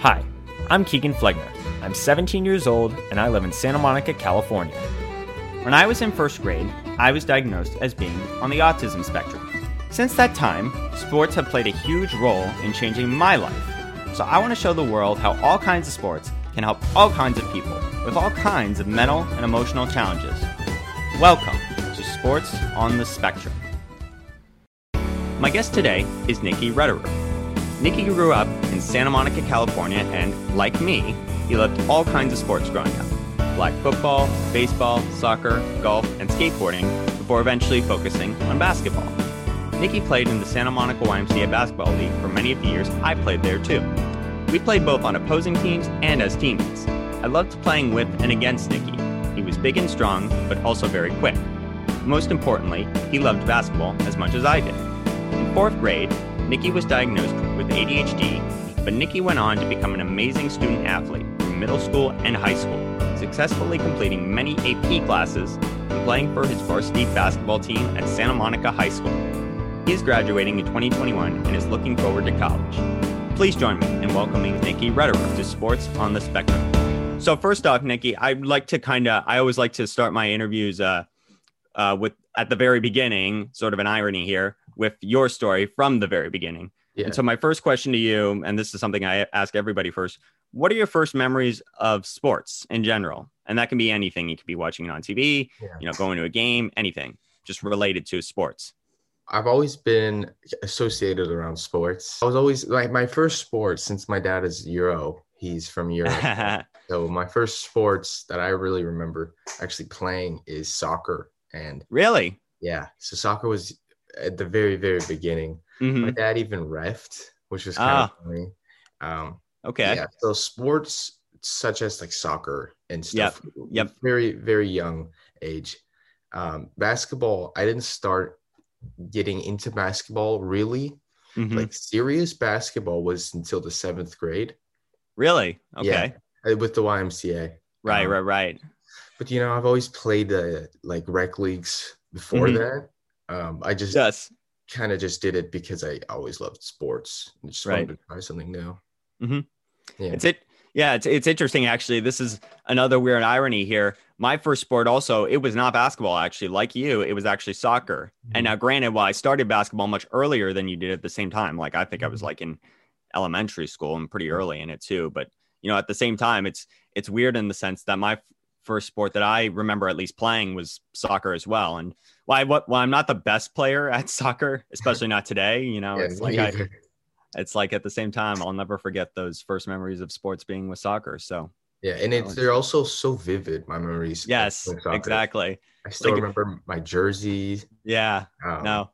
Hi, I'm Keegan Flegner. I'm 17 years old and I live in Santa Monica, California. When I was in first grade, I was diagnosed as being on the autism spectrum. Since that time, sports have played a huge role in changing my life. So I want to show the world how all kinds of sports can help all kinds of people with all kinds of mental and emotional challenges. Welcome to Sports on the Spectrum. My guest today is Nikki Rederer. Nikki grew up in Santa Monica, California, and like me, he loved all kinds of sports growing up flag football, baseball, soccer, golf, and skateboarding before eventually focusing on basketball. Nikki played in the Santa Monica YMCA Basketball League for many of the years I played there too. We played both on opposing teams and as teammates. I loved playing with and against Nikki. He was big and strong, but also very quick. Most importantly, he loved basketball as much as I did. In fourth grade, Nikki was diagnosed with ADHD, but Nikki went on to become an amazing student athlete through middle school and high school, successfully completing many AP classes and playing for his varsity basketball team at Santa Monica High School. He is graduating in 2021 and is looking forward to college. Please join me in welcoming Nikki Rederer to Sports on the Spectrum. So first off, Nikki, I'd like to kind of I always like to start my interviews uh, uh, with at the very beginning, sort of an irony here, with your story from the very beginning. Yeah. And so my first question to you, and this is something I ask everybody first, what are your first memories of sports in general? And that can be anything. You could be watching it on TV, yeah. you know, going to a game, anything just related to sports. I've always been associated around sports. I was always like my first sport since my dad is Euro. He's from Europe. so my first sports that I really remember actually playing is soccer. And really, yeah. So soccer was at the very, very beginning. Mm-hmm. My dad even refed, which was kind ah. of funny. Um, okay. Yeah. So sports such as like soccer and stuff. Yep. yep. Very, very young age. Um, basketball, I didn't start getting into basketball really. Mm-hmm. Like serious basketball was until the seventh grade. Really? Okay. Yeah, with the YMCA. Right, um, right, right. But you know, I've always played the like rec leagues before mm-hmm. that. Um, I just yes. kind of just did it because I always loved sports. I just right. wanted to try something new. Mm-hmm. Yeah. It's it. Yeah, it's it's interesting actually. This is another weird irony here. My first sport also it was not basketball actually. Like you, it was actually soccer. Mm-hmm. And now, granted, while I started basketball much earlier than you did at the same time, like I think I was mm-hmm. like in elementary school and pretty early in it too. But you know, at the same time, it's it's weird in the sense that my first sport that I remember at least playing was soccer as well. And why what well, I'm not the best player at soccer, especially not today. You know, yeah, it's like I, it's like at the same time, I'll never forget those first memories of sports being with soccer. So yeah, and it's they're also so vivid, my memories. Yes, exactly. I still like, remember my jersey. Yeah. Um, no.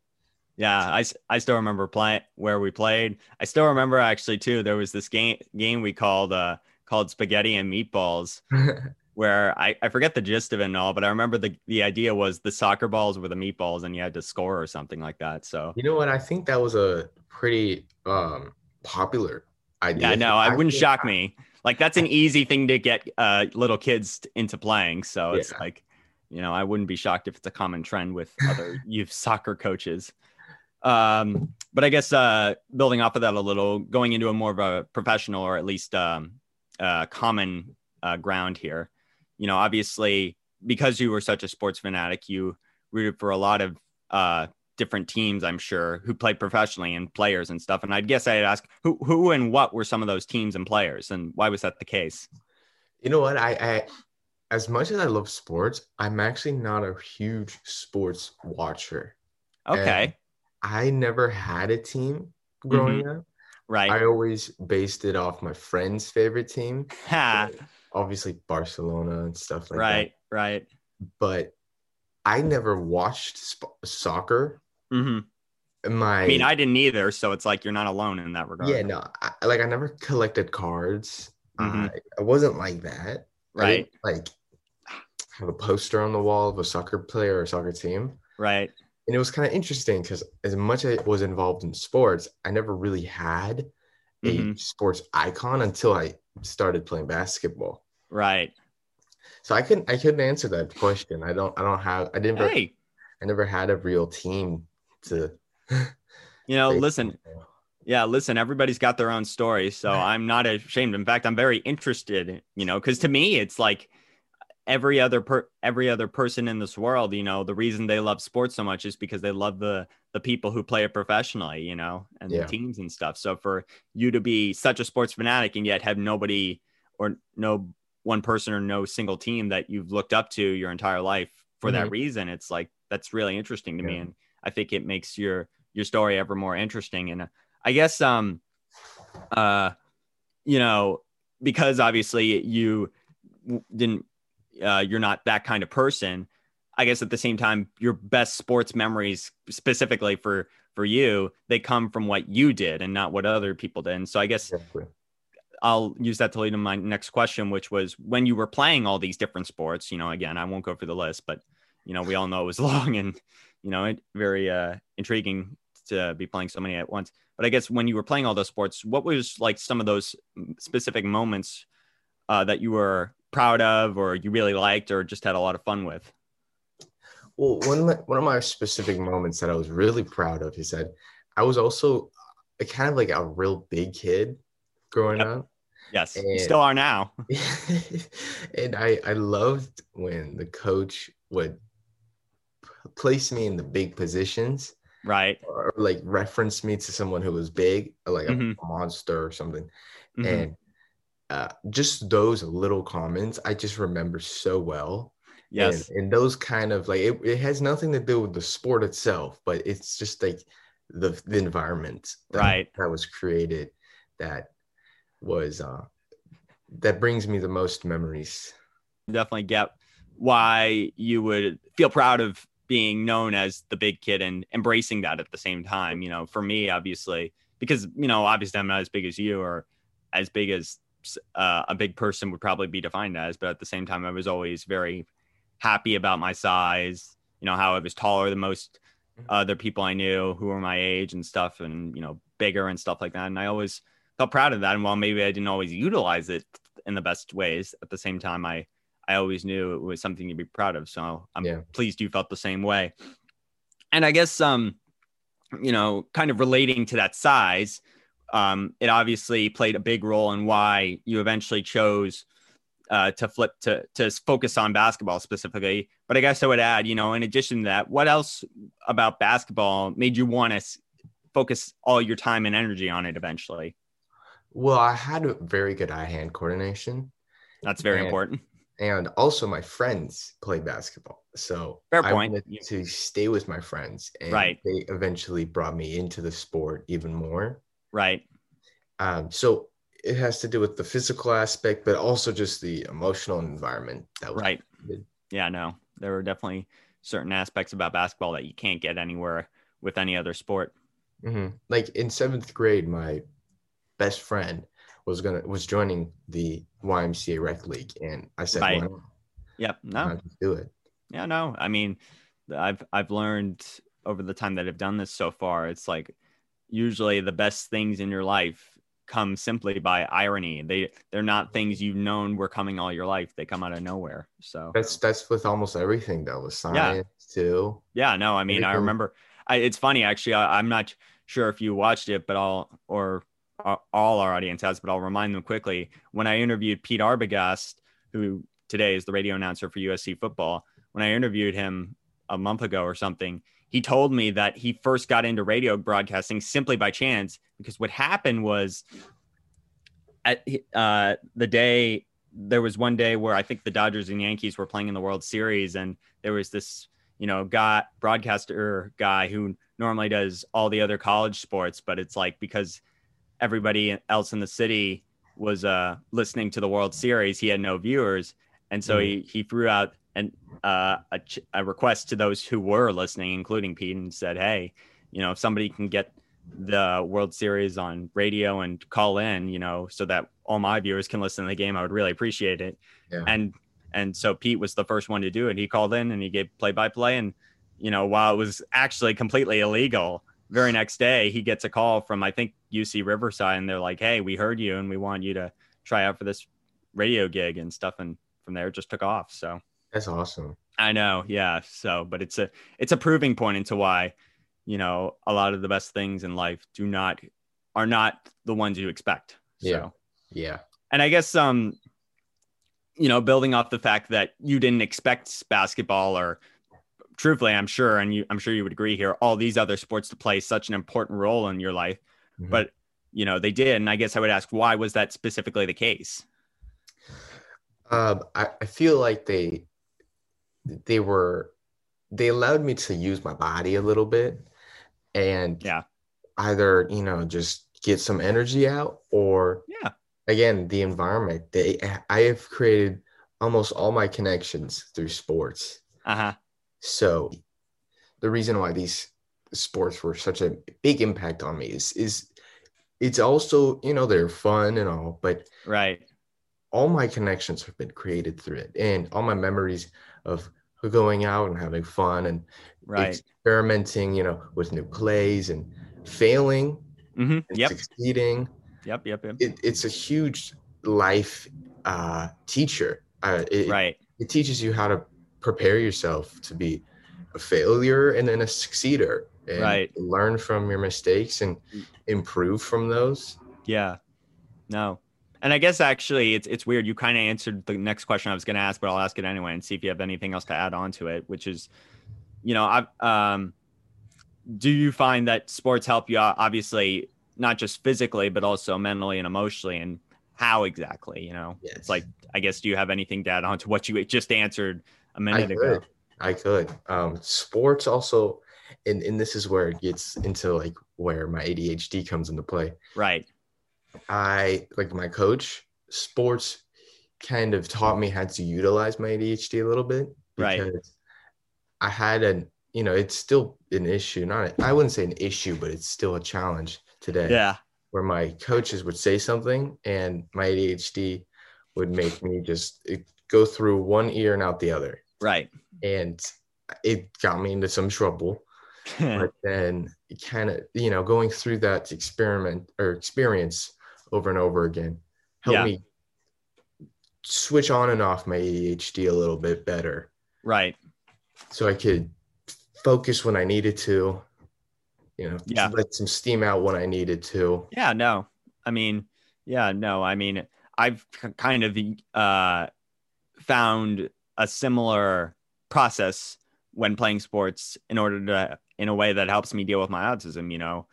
Yeah, I, I still remember playing where we played. I still remember actually too. There was this game game we called uh called spaghetti and meatballs, where I, I forget the gist of it and all, but I remember the, the idea was the soccer balls were the meatballs and you had to score or something like that. So you know what? I think that was a pretty um popular idea. Yeah, no, I wouldn't shock I, me. Like that's an easy thing to get uh little kids into playing. So it's yeah. like, you know, I wouldn't be shocked if it's a common trend with other youth soccer coaches. Um, but I guess uh building off of that a little, going into a more of a professional or at least um uh common uh, ground here you know, obviously because you were such a sports fanatic, you rooted for a lot of uh, different teams, I'm sure, who played professionally and players and stuff. And I'd guess I'd ask who, who and what were some of those teams and players, and why was that the case? You know what? I, I as much as I love sports, I'm actually not a huge sports watcher. Okay. And I never had a team growing mm-hmm. up. Right. I always based it off my friend's favorite team. Ha obviously Barcelona and stuff like right, that. Right, right. But I never watched sp- soccer. Mm-hmm. My, I mean, I didn't either, so it's like you're not alone in that regard. Yeah, no, I, like I never collected cards. Mm-hmm. I, I wasn't like that. Right. like have a poster on the wall of a soccer player or soccer team. Right. And it was kind of interesting because as much as I was involved in sports, I never really had a mm-hmm. sports icon until I started playing basketball. Right. So I couldn't I couldn't answer that question. I don't I don't have I didn't hey. I never had a real team to you know listen Yeah, listen, everybody's got their own story, so I'm not ashamed. In fact, I'm very interested, you know, cuz to me it's like every other per every other person in this world, you know, the reason they love sports so much is because they love the the people who play it professionally, you know, and yeah. the teams and stuff. So for you to be such a sports fanatic and yet have nobody or no one person or no single team that you've looked up to your entire life for mm-hmm. that reason, it's like that's really interesting to yeah. me and I think it makes your your story ever more interesting and uh, I guess um uh you know because obviously you didn't uh, you're not that kind of person i guess at the same time your best sports memories specifically for for you they come from what you did and not what other people did and so i guess exactly. I'll use that to lead to my next question which was when you were playing all these different sports you know again i won't go through the list but you know we all know it was long and you know very uh intriguing to be playing so many at once but i guess when you were playing all those sports what was like some of those specific moments uh, that you were proud of or you really liked or just had a lot of fun with? Well, one one of my specific moments that I was really proud of, he said, I was also a kind of like a real big kid growing yep. up. Yes, and, still are now. and I I loved when the coach would place me in the big positions, right? Or like reference me to someone who was big, like mm-hmm. a monster or something. Mm-hmm. And uh, just those little comments I just remember so well. Yes. And, and those kind of like it, it has nothing to do with the sport itself, but it's just like the, the environment that, right that was created that was uh that brings me the most memories. Definitely get why you would feel proud of being known as the big kid and embracing that at the same time. You know, for me, obviously, because you know, obviously I'm not as big as you or as big as uh, a big person would probably be defined as, but at the same time, I was always very happy about my size. You know how I was taller than most mm-hmm. other people I knew who were my age and stuff, and you know bigger and stuff like that. And I always felt proud of that. And while maybe I didn't always utilize it in the best ways, at the same time, I I always knew it was something to be proud of. So I'm yeah. pleased you felt the same way. And I guess um, you know, kind of relating to that size um, it obviously played a big role in why you eventually chose uh, to flip to to focus on basketball specifically. But I guess I would add, you know, in addition to that, what else about basketball made you want to focus all your time and energy on it eventually? Well, I had a very good eye-hand coordination. That's very and, important. And also, my friends play basketball, so fair point. Wanted to stay with my friends, and right. they eventually brought me into the sport even more. Right. Um, so it has to do with the physical aspect, but also just the emotional environment. That was right. Good. Yeah, no, there were definitely certain aspects about basketball that you can't get anywhere with any other sport. Mm-hmm. Like in seventh grade, my best friend was gonna was joining the YMCA rec league, and I said, right. Yep, no, do it. Yeah, no, I mean, I've I've learned over the time that I've done this so far. It's like usually the best things in your life come simply by irony. They they're not things you've known were coming all your life. They come out of nowhere. So that's that's with almost everything though, with science yeah. too. Yeah, no, I mean, I remember. I, it's funny actually. I, I'm not sure if you watched it, but I'll or all our audience has, but I'll remind them quickly. When I interviewed Pete Arbogast, who today is the radio announcer for USC football, when I interviewed him a month ago or something, he told me that he first got into radio broadcasting simply by chance because what happened was at uh, the day there was one day where I think the Dodgers and Yankees were playing in the World Series, and there was this you know guy broadcaster guy who normally does all the other college sports, but it's like because everybody else in the city was uh, listening to the World Series, he had no viewers, and so mm. he he threw out and uh, a, a, request to those who were listening, including Pete, and said, "Hey, you know, if somebody can get the World Series on radio and call in, you know, so that all my viewers can listen to the game, I would really appreciate it." Yeah. And and so Pete was the first one to do it. He called in and he gave play by play, and you know, while it was actually completely illegal, very next day he gets a call from I think UC Riverside, and they're like, "Hey, we heard you, and we want you to try out for this radio gig and stuff." And from there, it just took off. So that's awesome. I know, yeah. So, but it's a it's a proving point into why, you know, a lot of the best things in life do not are not the ones you expect. So. Yeah. Yeah. And I guess um you know, building off the fact that you didn't expect basketball or truthfully, I'm sure, and you I'm sure you would agree here, all these other sports to play such an important role in your life. Mm-hmm. But you know, they did. And I guess I would ask why was that specifically the case? Um, I, I feel like they they were they allowed me to use my body a little bit and yeah either you know just get some energy out or yeah again the environment they i have created almost all my connections through sports uh-huh so the reason why these sports were such a big impact on me is is it's also you know they're fun and all but right all my connections have been created through it and all my memories of going out and having fun and right. experimenting you know with new plays and failing mm-hmm. and yep. succeeding yep yep yep it, it's a huge life uh, teacher uh, it, right it teaches you how to prepare yourself to be a failure and then a succeeder and right learn from your mistakes and improve from those yeah no and I guess actually it's it's weird. You kind of answered the next question I was going to ask, but I'll ask it anyway and see if you have anything else to add on to it. Which is, you know, I um, do you find that sports help you obviously not just physically but also mentally and emotionally, and how exactly? You know, yes. it's like I guess do you have anything to add on to what you just answered a minute I ago? Could. I could. Um, sports also, and and this is where it gets into like where my ADHD comes into play. Right I like my coach, sports kind of taught me how to utilize my ADHD a little bit because right. I had an you know it's still an issue not a, I wouldn't say an issue but it's still a challenge today yeah where my coaches would say something and my ADHD would make me just go through one ear and out the other right and it got me into some trouble but then kind of you know going through that experiment or experience over and over again help yeah. me switch on and off my ADHD a little bit better. Right. So I could focus when I needed to, you know, yeah. let some steam out when I needed to. Yeah, no. I mean, yeah, no. I mean, I've kind of uh, found a similar process when playing sports in order to in a way that helps me deal with my autism, you know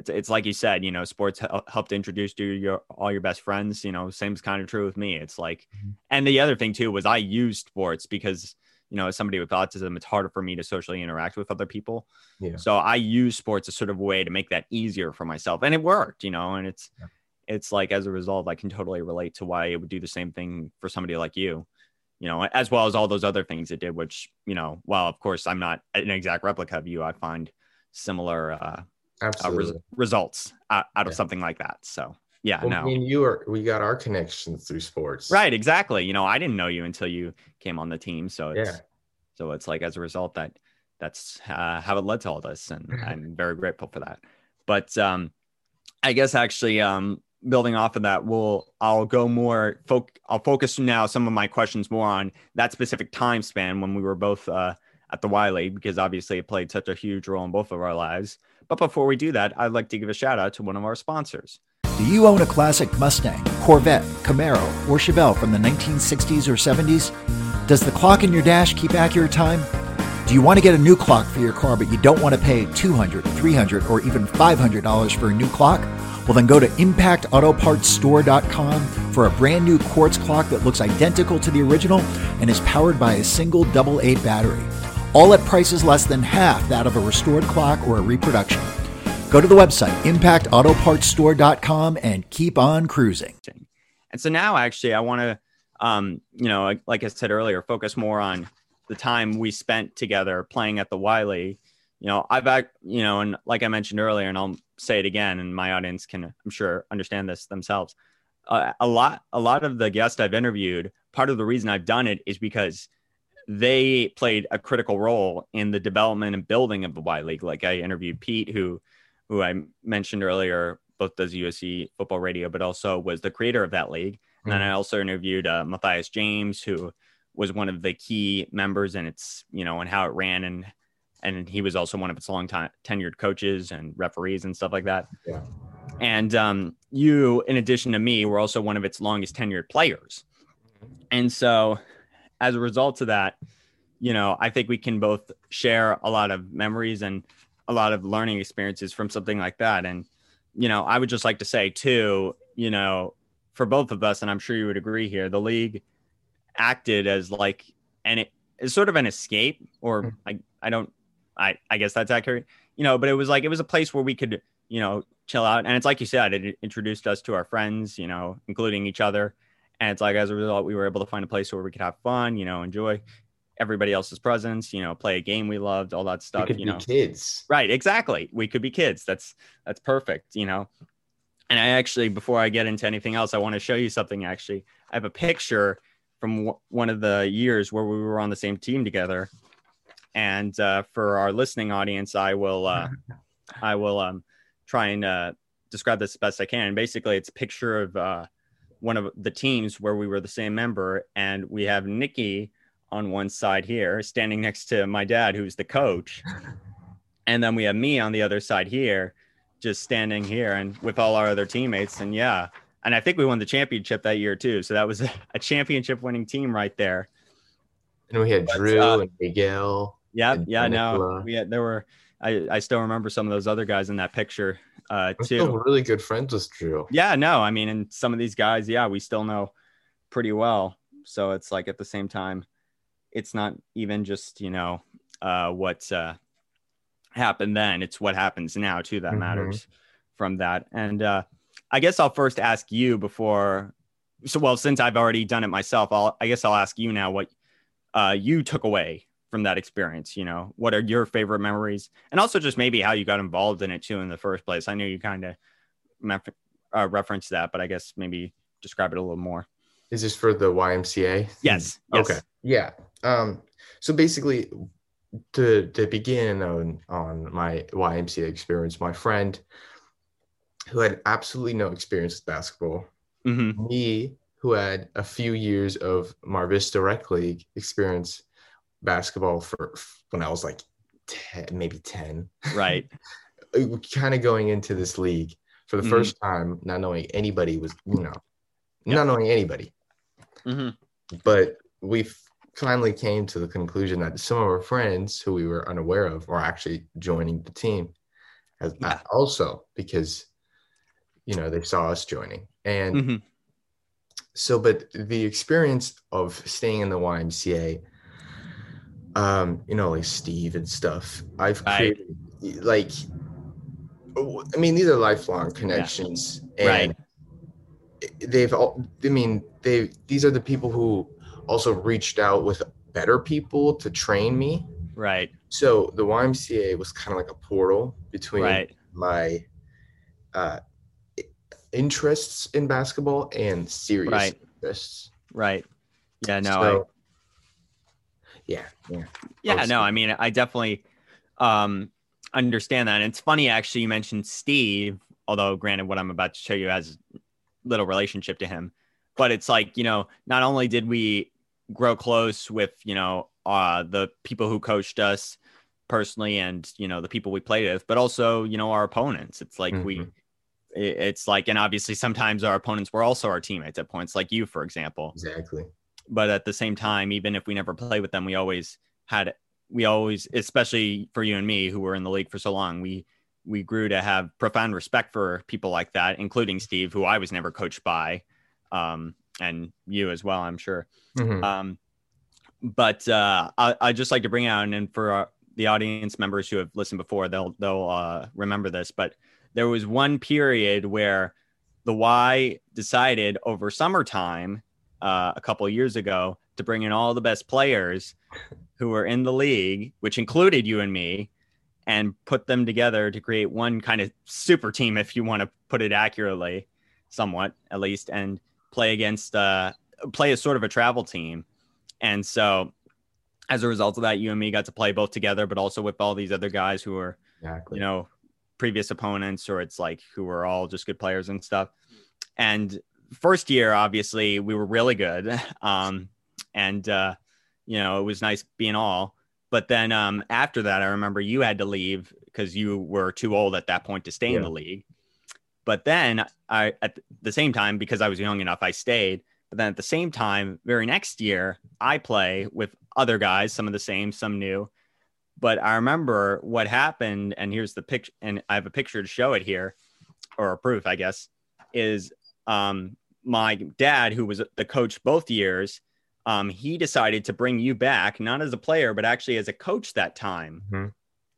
it's it's like you said, you know, sports helped introduce you your all your best friends. You know, same's kind of true with me. It's like, mm-hmm. and the other thing too was I used sports because you know, as somebody with autism, it's harder for me to socially interact with other people. Yeah. So I use sports as sort of a way to make that easier for myself, and it worked. You know, and it's yeah. it's like as a result, I can totally relate to why it would do the same thing for somebody like you. You know, as well as all those other things it did, which you know, while of course I'm not an exact replica of you, I find similar uh. Uh, res- results out, out of something like that. So yeah, well, no. Me and you are we got our connections through sports. Right, exactly. You know, I didn't know you until you came on the team. So it's yeah. so it's like as a result that that's uh, how it led to all this. And I'm very grateful for that. But um I guess actually um building off of that, we'll I'll go more I'll focus now some of my questions more on that specific time span when we were both uh at the Wiley because obviously it played such a huge role in both of our lives. But before we do that, I'd like to give a shout out to one of our sponsors. Do you own a classic Mustang, Corvette, Camaro, or Chevelle from the 1960s or 70s? Does the clock in your dash keep accurate time? Do you want to get a new clock for your car, but you don't want to pay $200, $300, or even $500 for a new clock? Well, then go to impactautopartsstore.com for a brand new quartz clock that looks identical to the original and is powered by a single double A battery all at prices less than half that of a restored clock or a reproduction. Go to the website, impactautopartsstore.com, and keep on cruising. And so now, actually, I want to, um, you know, like I said earlier, focus more on the time we spent together playing at the Wiley. You know, I've, you know, and like I mentioned earlier, and I'll say it again, and my audience can, I'm sure, understand this themselves. Uh, a lot, a lot of the guests I've interviewed, part of the reason I've done it is because they played a critical role in the development and building of the Y League. Like I interviewed Pete, who who I mentioned earlier, both does USC football radio, but also was the creator of that league. And then I mm-hmm. also interviewed uh, Matthias James, who was one of the key members in its, you know, and how it ran, and and he was also one of its long time tenured coaches and referees and stuff like that. Yeah. And um, you, in addition to me, were also one of its longest tenured players. And so, as a result of that, you know, I think we can both share a lot of memories and a lot of learning experiences from something like that. And, you know, I would just like to say, too, you know, for both of us, and I'm sure you would agree here, the league acted as like, and it is sort of an escape, or mm. I, I don't, I, I guess that's accurate, you know, but it was like, it was a place where we could, you know, chill out. And it's like you said, it introduced us to our friends, you know, including each other. And it's like, as a result, we were able to find a place where we could have fun, you know, enjoy everybody else's presence, you know, play a game we loved, all that stuff, you know. kids. Right, exactly. We could be kids. That's that's perfect, you know. And I actually before I get into anything else, I want to show you something actually. I have a picture from w- one of the years where we were on the same team together. And uh, for our listening audience, I will uh, I will um, try and uh, describe this as best I can. Basically, it's a picture of uh, one of the teams where we were the same member, and we have Nikki on one side here, standing next to my dad, who's the coach, and then we have me on the other side here, just standing here, and with all our other teammates. And yeah, and I think we won the championship that year too. So that was a, a championship winning team right there. And we had but, Drew uh, and Miguel. Yeah, yeah, no, we had there were. I, I still remember some of those other guys in that picture uh, too. really good friends with Drew. Yeah, no, I mean, and some of these guys, yeah, we still know pretty well. So it's like at the same time, it's not even just you know uh, what uh, happened then; it's what happens now too that mm-hmm. matters from that. And uh, I guess I'll first ask you before. So, well, since I've already done it myself, I'll I guess I'll ask you now what uh, you took away from that experience you know? What are your favorite memories? And also just maybe how you got involved in it too in the first place. I know you kind of uh, referenced that but i guess maybe describe it a little more. Is this for the ymca yes, yes. okay. Yeah. Um so basically to to begin on on my ymca experience my friend who had absolutely no experience with basketball mm-hmm. me who had a few years of Marvis Rec League experience basketball for when I was like 10, maybe 10. Right. kind of going into this league for the mm-hmm. first time, not knowing anybody was, you know, not knowing anybody. Mm-hmm. But we finally came to the conclusion that some of our friends who we were unaware of were actually joining the team as yeah. also because, you know, they saw us joining. And mm-hmm. so, but the experience of staying in the YMCA um, you know, like Steve and stuff. I've created right. like I mean, these are lifelong connections. Yeah. And right. They've all I mean, they these are the people who also reached out with better people to train me. Right. So the YMCA was kind of like a portal between right. my uh interests in basketball and serious right. interests. Right. Yeah, no, so, yeah, yeah, yeah. No, I mean, I definitely um, understand that. And it's funny, actually, you mentioned Steve, although granted, what I'm about to show you has little relationship to him, but it's like you know, not only did we grow close with you know uh, the people who coached us personally and you know the people we played with, but also you know our opponents. It's like mm-hmm. we it's like and obviously sometimes our opponents were also our teammates at points like you for example exactly but at the same time, even if we never play with them, we always had we always, especially for you and me who were in the league for so long, we we grew to have profound respect for people like that, including Steve, who I was never coached by, um, and you as well, I'm sure. Mm-hmm. Um, but uh, I, I just like to bring out, and for our, the audience members who have listened before, they'll they'll uh, remember this. But there was one period where the Y decided over summertime uh, a couple years ago to bring in all the best players who were in the league, which included you and me, and put them together to create one kind of super team, if you want to put it accurately, somewhat at least, and play against uh, play as sort of a travel team. And so, as a result of that, you and me got to play both together, but also with all these other guys who were, exactly. you know, previous opponents, or it's like who were all just good players and stuff. And first year, obviously, we were really good. Um, and, uh, you know, it was nice being all. But then um, after that, I remember you had to leave because you were too old at that point to stay yeah. in the league. But then I, at the same time, because I was young enough, I stayed. But then at the same time, very next year, I play with other guys, some of the same, some new. But I remember what happened, and here's the picture, and I have a picture to show it here, or a proof, I guess, is um, my dad, who was the coach both years, um, he decided to bring you back, not as a player, but actually as a coach that time. Mm-hmm.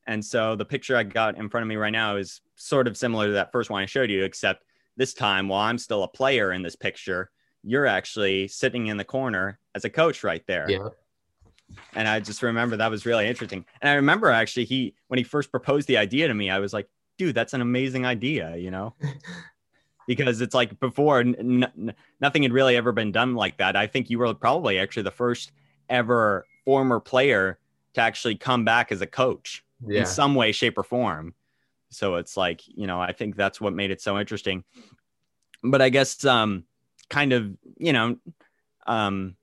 And so the picture I got in front of me right now is sort of similar to that first one I showed you, except this time, while I'm still a player in this picture, you're actually sitting in the corner as a coach right there. Yeah. And I just remember that was really interesting. And I remember actually he when he first proposed the idea to me, I was like, dude, that's an amazing idea, you know? because it's like before n- n- nothing had really ever been done like that. I think you were probably actually the first ever former player to actually come back as a coach Yeah. in some way, shape, or form. So it's like, you know, I think that's what made it so interesting. But I guess um kind of, you know, um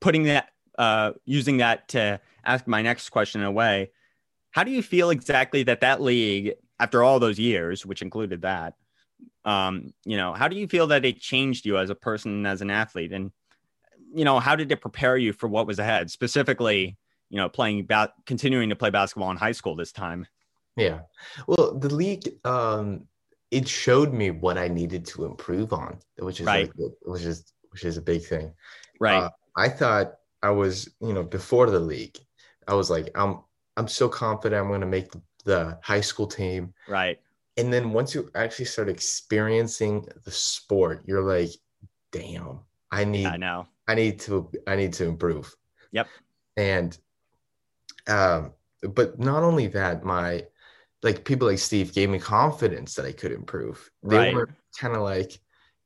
putting that uh using that to ask my next question in a way, how do you feel exactly that that league after all those years, which included that, um, you know, how do you feel that it changed you as a person and as an athlete? And, you know, how did it prepare you for what was ahead, specifically, you know, playing, ba- continuing to play basketball in high school this time? Yeah. Well, the league, um, it showed me what I needed to improve on, which is Right. like, which is which is a big thing. Right. Uh, I thought I was, you know, before the league, I was like, I'm I'm so confident I'm going to make the high school team. right. And then once you actually start experiencing the sport, you're like, damn, I need I know. I need to I need to improve. Yep. And um but not only that, my like people like Steve gave me confidence that I could improve. They Right. were kind of like,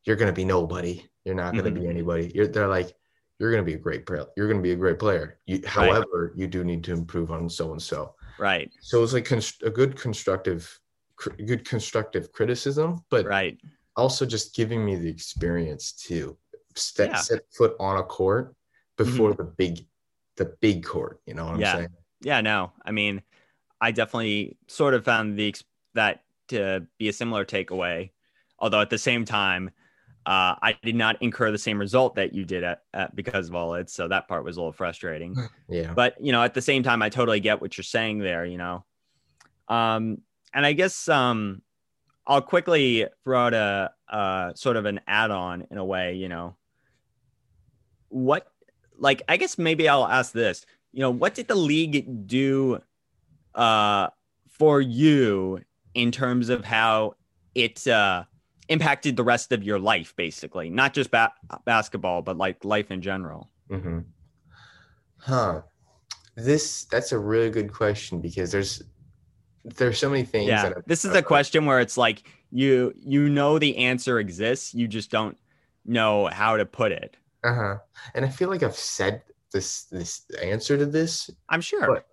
you're gonna be nobody. You're not gonna Mhm. be anybody. You're they're like, you're gonna be a great player. You're gonna be a great player. You, however, you do need to improve on so and so. Right. So it's like const- a good constructive, cr- good constructive criticism, but Right. also just giving me the experience to step Yeah. Mm-hmm. set foot on a court before the big the big court you know what i'm saying Yeah. No, I mean, I definitely sort of found the that to be a similar takeaway. Although at the same time, uh, I did not incur the same result that you did at, at because of all it. So that part was a little frustrating. yeah but you know at the same time i totally get what you're saying there you know um and i guess um i'll quickly throw out a uh sort of an add-on in a way you know. What like i guess maybe i'll ask this you know what did the league do uh for you in terms of how it uh impacted the rest of your life basically? Not just ba- basketball but like life in general. Hmm huh. This that's a really good question because there's there's so many things yeah. this is a question where it's like you you know the answer exists you just don't know how to put it. Uh-huh. And i feel like i've said this this answer to this i'm sure. But-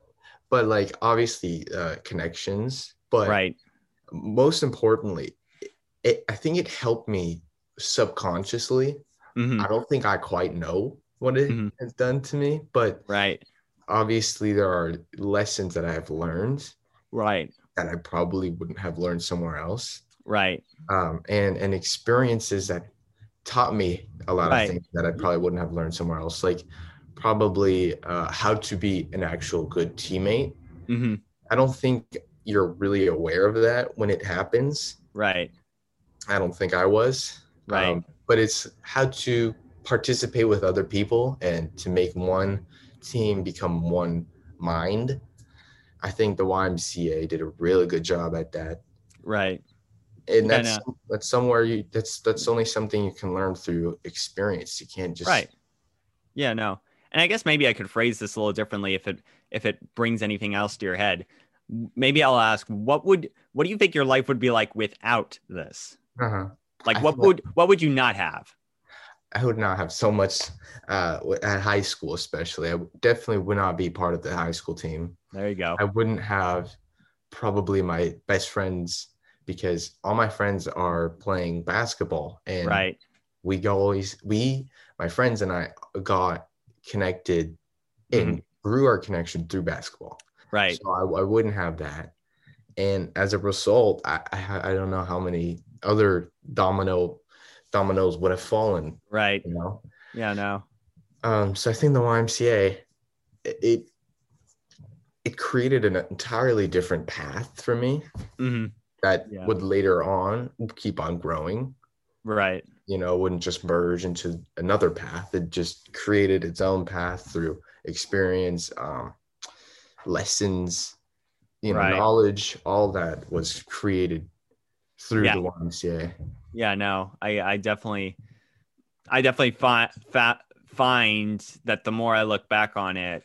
but like obviously uh connections but right. most importantly it, i think it helped me subconsciously. Mhm. I don't think I quite know what it Mhm. has done to me, but right. obviously there are lessons that I have learned right that I probably wouldn't have learned somewhere else, right um, and and experiences that taught me a lot Right. of things that I probably wouldn't have learned somewhere else, like probably uh, how to be an actual good teammate. hmm I don't think you're really aware of that when it happens. right I don't think I was. Right. Um, but it's how to participate with other people and to make one team become one mind. I think the YMCA did a really good job at that. right. And that's that's somewhere you that's that's only something you can learn through experience. You can't just right. Yeah no. And i guess maybe i could phrase this a little differently if it if it brings anything else to your head. Maybe i'll ask what would what do you think your life would be like without this? Uh-huh. like I what feel like- would what would you not have I would not have so much uh, at high school, especially. I definitely would not be part of the high school team. there you go I wouldn't have probably my best friends because all my friends are playing basketball and right we go always we my friends and I got connected and grew our connection through basketball. right So I, I wouldn't have that. And as a result, I, I I don't know how many other domino dominoes would have fallen. Right. You know. Yeah. No. Um, so I think the YMCA it it created an entirely different path for me hmm that Yeah. would later on keep on growing. Right. You know, wouldn't just merge into another path. It just created its own path through experience, um, lessons, you know, Right. knowledge. All that was created through Yeah. the YMCA. Yeah. Yeah. No. I I definitely I definitely find fa- find that the more I look back on it,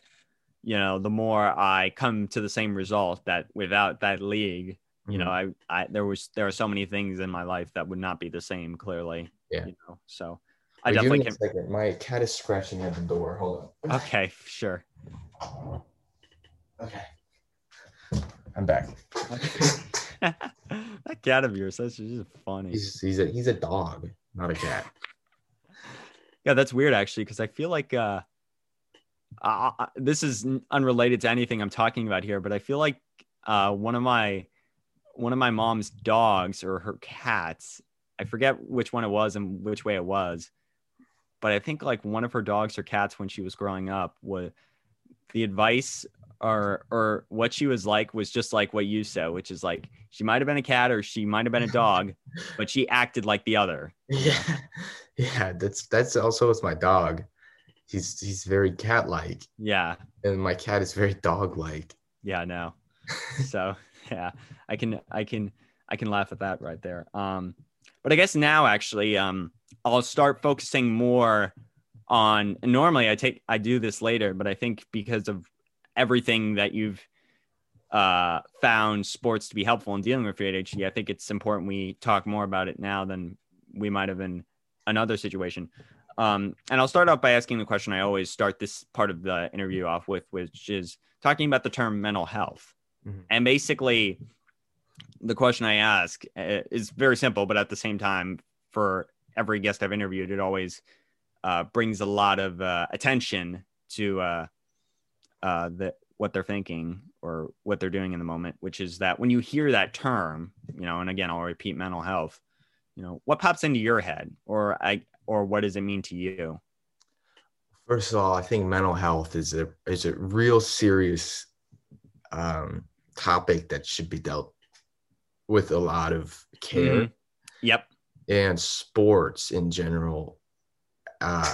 you know, the more I come to the same result that without that league, you know, mm-hmm. I, I there was there are so many things in my life that would not be the same. Clearly. Yeah. You know. So I Wait, give definitely me can. a second. My cat is scratching at the door. Hold on. Okay. Sure. Okay. I'm back. that cat of yours, that's just funny. He's he's a he's a dog, not a cat. Yeah, that's weird actually, because I feel like uh, uh, this is unrelated to anything I'm talking about here, but I feel like uh, one of my one of my mom's dogs or her cats, I forget which one it was and which way it was, but I think like one of her dogs or cats when she was growing up was the advice or or what she was like was just like what you said, which is like she might have been a cat or she might have been a dog, but she acted like the other. Yeah, yeah. That's that's also with my dog. He's he's very cat like, Yeah, and my cat is very dog like. yeah, no. so yeah i can i can i can laugh at that right there um but i guess now actually um i'll start focusing more on normally i take i do this later but i think because of everything that you've uh found sports to be helpful in dealing with your adhd i think it's important we talk more about it now than we might have in another situation um and i'll start off by asking the question i always start this part of the interview off with which is talking about the term mental health Mhm. and basically, the question I ask uh, is very simple, but at the same time, for every guest I've interviewed, it always uh, brings a lot of uh, attention to uh, uh, the, what they're thinking or what they're doing in the moment, which is that when you hear that term, you know, and again, I'll repeat mental health, you know, what pops into your head or I, or what does it mean to you? First of all, I think mental health is a is a real serious um, topic that should be dealt with a lot of care. Mhm. Yep. and sports in general uh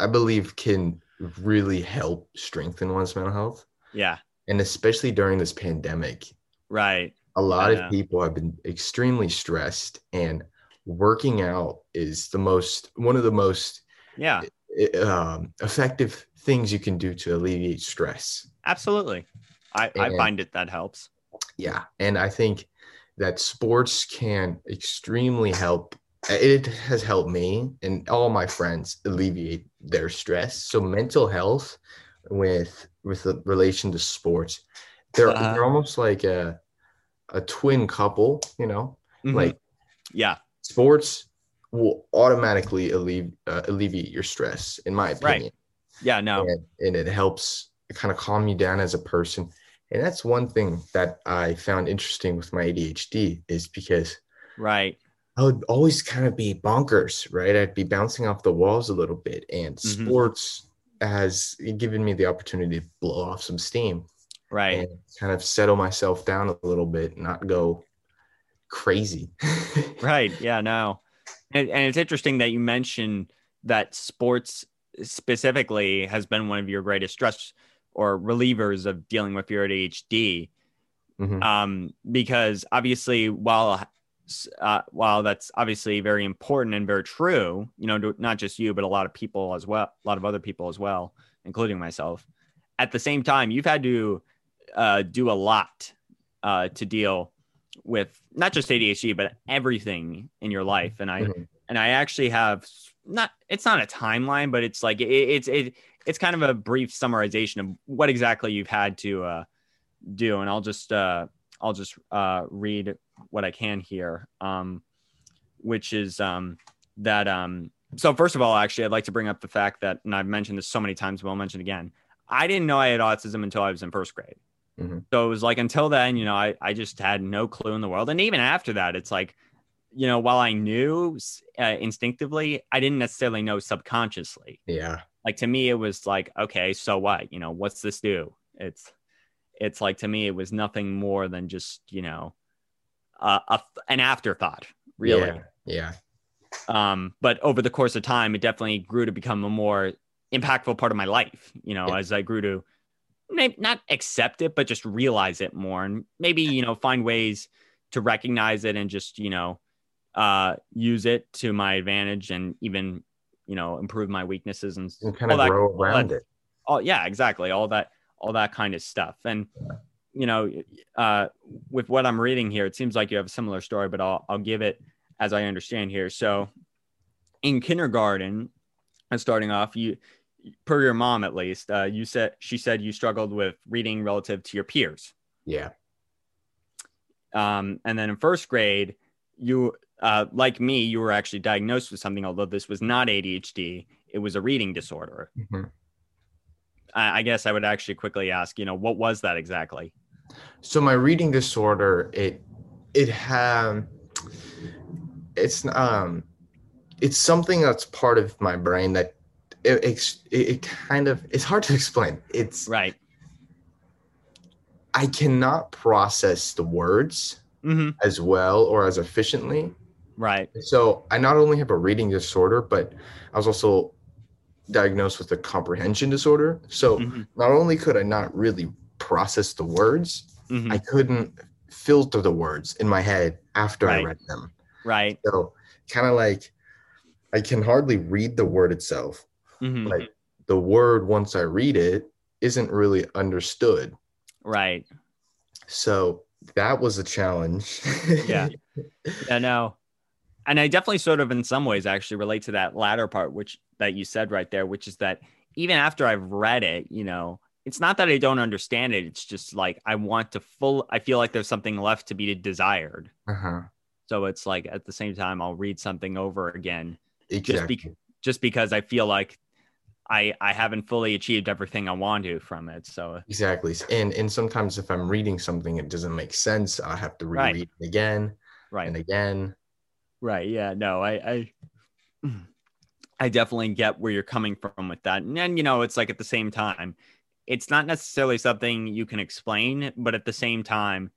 i believe can really help strengthen one's mental health Yeah. and especially during this pandemic Right. a lot of people have been extremely stressed and working out is the most one of the most Yeah. eh, um, effective things you can do to alleviate stress Absolutely. I, I find it that helps. yeah and i think that sports can extremely help it has helped me and all my friends alleviate their stress so mental health with with the relation to sports they're Uh-huh. they're almost like a a twin couple you know Mhm. like yeah. sports will automatically alleviate uh, alleviate your stress in my Right. opinion Yeah. No. and, and it helps kind of calm you down as a person. And that's one thing that I found interesting with my ADHD is because Right. I would always kind of be bonkers, right? I'd be bouncing off the walls a little bit, and Mhm. sports has given me the opportunity to blow off some steam Right. and kind of settle myself down a little bit, not go crazy. Right. Yeah. No. And, and it's interesting that you mentioned that sports specifically has been one of your greatest stress or relievers of dealing with your ADHD. Mhm. Um, because obviously, while uh, while that's obviously very important and very true, you know, to- not just you, but a lot of people as well, a lot of other people as well, including myself. At the same time, you've had to uh, do a lot uh, to deal with not just ADHD, but everything in your life. And I Mhm. and I actually have not it's not a timeline, but it's like it, it's it it's kind of a brief summarization of what exactly you've had to uh, do. And I'll just uh, I'll just uh, read what I can here, um, which is um, that. Um, so first of all, actually, I'd like to bring up the fact that, and I've mentioned this so many times, but I'll mention again. I didn't know I had autism until I was in first grade. Mhm. So it was like until then, you know, I, I just had no clue in the world. And even after that, it's like you know, while I knew uh, instinctively, I didn't necessarily know subconsciously. Yeah. Like to me, it was like, okay, so what? You know, what's this do? It's, it's like to me, it was nothing more than just you know, uh, a, an afterthought, really. Yeah. yeah. Um, but over the course of time, it definitely grew to become a more impactful part of my life. You know, yeah. as I grew to maybe not accept it, but just realize it more, and maybe you know, find ways to recognize it and just you know uh, use it to my advantage and even you know improve my weaknesses and, and kind of that, grow around that, it. Oh yeah, exactly. All that all that kind of stuff. And you know, uh, with what I'm reading here, it seems like you have a similar story, but I'll I'll give it as I understand here. So in kindergarten, and starting off, you per your mom at least, uh, you said she said you struggled with reading relative to your peers. Yeah. Um, and then in first grade, you uh, like me, you were actually diagnosed with something, although this was not ADHD, it was a reading disorder. Mm-hmm. I, guess I would actually quickly ask, you know, what was that exactly? So my reading disorder, it it had it's um it's something that's part of my brain that it, it, it kind of it's hard to explain. It's right. I cannot process the words mm-hmm. as well or as efficiently Right. So I not only have a reading disorder, but I was also diagnosed with a comprehension disorder. So mm-hmm. not only could I not really process the words, mm-hmm. I couldn't filter the words in my head after right. I read them. Right. So kind of like I can hardly read the word itself. Mm-hmm. Like the word once I read it isn't really understood. Right. So that was a challenge. yeah. Yeah, no and I definitely sort of in some ways actually relate to that latter part, which that you said right there, which is that even after I've read it, you know, it's not that I don't understand it. It's just like I want to full. I feel like there's something left to be desired. Uh-huh. So it's like at the same time, I'll read something over again, exactly. just because just because I feel like I I haven't fully achieved everything I want to from it. So exactly, and and sometimes if I'm reading something, it doesn't make sense. I have to reread right. it again, right, and again. Right. Yeah. No, I, I, I definitely get where you're coming from with that. And then, you know, it's like at the same time, it's not necessarily something you can explain, but at the same time,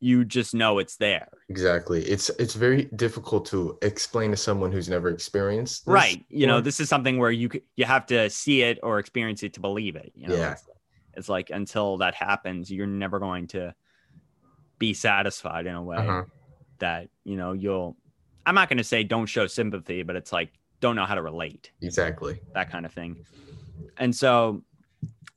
you just know it's there. Exactly. It's it's very difficult to explain to someone who's never experienced. This. Right. You know, this is something where you you have to see it or experience it to believe it. You know? Yeah. It's, it's, like until that happens, you're never going to be satisfied in a way uh-huh. that you know you'll I'm not going to say don't show sympathy, but it's like don't know how to relate. Exactly. That kind of thing. And so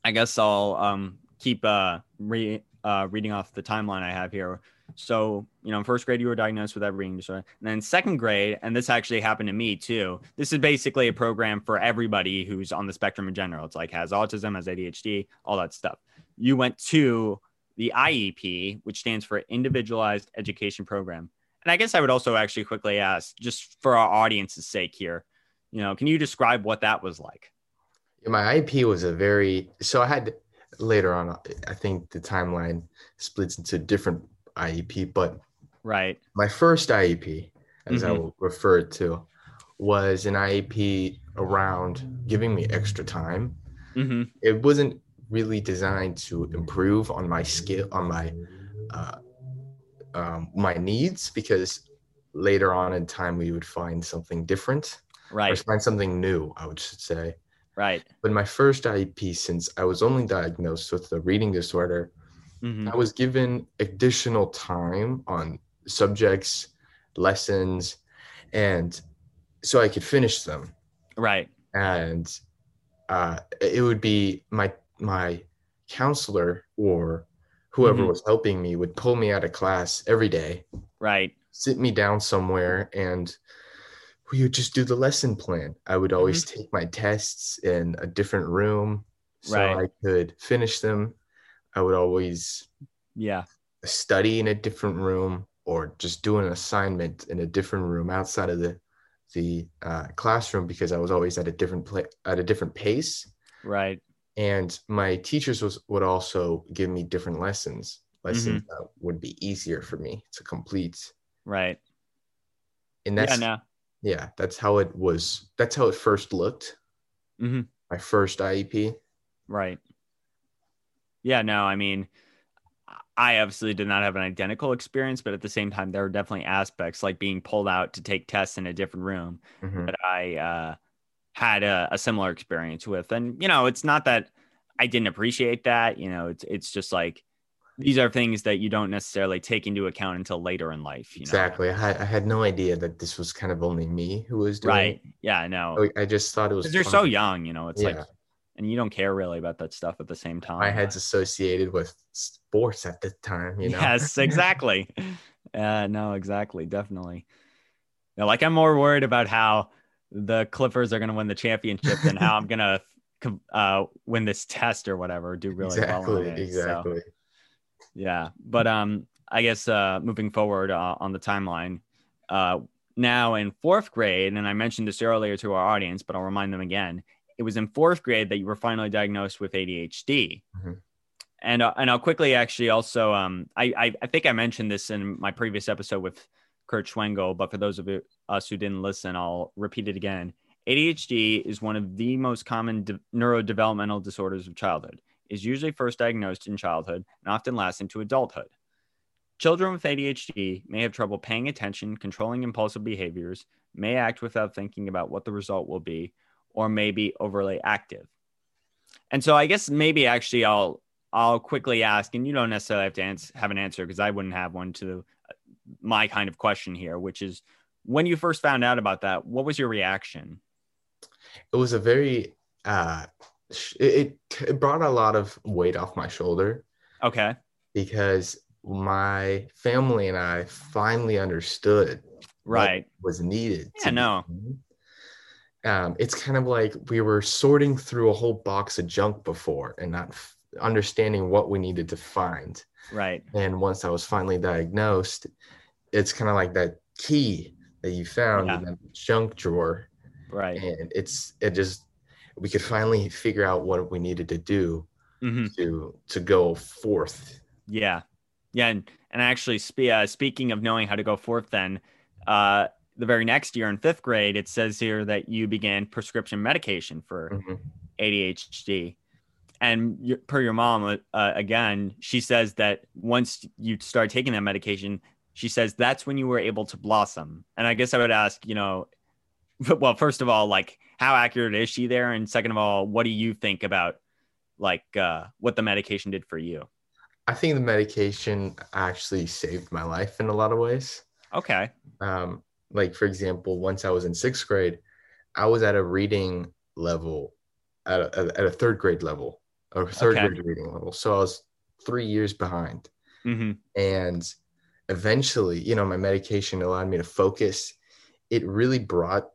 I guess I'll um, keep uh, re- uh, reading off the timeline I have here. So, you know, in first grade, you were diagnosed with that reading disorder. And then second grade, and this actually happened to me too. This is basically a program for everybody who's on the spectrum in general. It's like has autism, has ADHD, all that stuff. You went to the IEP, which stands for Individualized Education Program. And I guess I would also actually quickly ask, just for our audience's sake here, you know, can you describe what that was like? My IEP was a very so I had later on. I think the timeline splits into different IEP, but right. My first IEP, as mm-hmm. I will refer it to, was an IEP around giving me extra time. Mm-hmm. It wasn't really designed to improve on my skill on my uh, um, my needs because later on in time we would find something different right. or find something new i would say. Right. But my first iep since i was only diagnosed with the reading disorder mm-hmm. i was given additional time on subjects lessons and so i could finish them. Right. And uh, it would be my my counselor or whoever mm-hmm. was helping me would pull me out of class every day. Right. Sit me down somewhere and we would just do the lesson plan. I would always mm-hmm. take my tests in a different room so right. I could finish them. I would always yeah study in a different room or just do an assignment in a different room outside of the the uh, classroom because I was always at a different place at a different pace. Right and my teachers was, would also give me different lessons lessons mm-hmm. that would be easier for me to complete right and that's yeah, no. yeah, that's how it was. That's how it first looked. Mhm. My first IEP. Right. Yeah, no, I mean, I obviously did not have an identical experience, but at the same time, there were definitely aspects like being pulled out to take tests in a different room Mhm. that I uh, had a, a similar experience with. And, you know, it's not that I didn't appreciate that. You know, it's, it's just like these are things that you don't necessarily take into account until later in life. You know? Exactly. I had I had no idea that this was kind of only me who was doing. Right. Yeah, no. I just thought it was. Because they're so young, you know, it's like, and you don't care really about that stuff at the same time. My head's associated with sports at the time. You know. Yes, exactly. uh, no, exactly, definitely. Yeah, like I'm more worried about how the Clippers are going to win the championship and how I'm going to uh, win this test or whatever. Do really exactly. well. it. So, exactly. yeah, but um, I guess uh, moving forward uh, on the timeline, uh, now in fourth grade, and I mentioned this earlier to our audience, but I'll remind them again. It was in fourth grade that you were finally diagnosed with ADHD. Mhm. And, uh, and I'll quickly actually also um I, I I think I mentioned this in my previous episode with Kurt Schwengel, but for those of us who didn't listen, I'll repeat it again. ADHD is one of the most common de- neurodevelopmental disorders of childhood. Is usually first diagnosed in childhood and often lasts into adulthood. Children with ADHD may have trouble paying attention, controlling impulsive behaviors, may act without thinking about what the result will be, or may be overly active. And so I guess maybe actually I'll I'll quickly ask, and you don't necessarily have to have an answer because I wouldn't have one to my kind of question here, which is when you first found out about that, what was your reaction? It was a very. uh it, it brought a lot of weight off my shoulder Okay. because my family and I finally understood what Right. was needed. Yeah, no. Um, it's kind of like we were sorting through a whole box of junk before and not f- understanding what we needed to find. Right. And once I was finally diagnosed, it's kind of like that key that you found Yeah. in that junk drawer, Right. and it's it just we could finally figure out what we needed to do hmm to to go forth. Yeah. Yeah. And, and actually, spe- uh, speaking of knowing how to go forth, then uh, the very next year in fifth grade, it says here that you began prescription medication for Mhm. ADHD. And your, per your mom, uh, again, she says that once you start taking that medication, she says that's when you were able to blossom. And I guess I would ask, you know, well, first of all, like how accurate is she there? And second of all, what do you think about like uh, what the medication did for you? I think the medication actually saved my life in a lot of ways. Okay. Um, like for example, once I was in sixth grade, I was at a reading level, at a, at a third grade level, or third Okay. grade reading level. So I was three years behind. hmm and eventually you know my medication allowed me to focus it really brought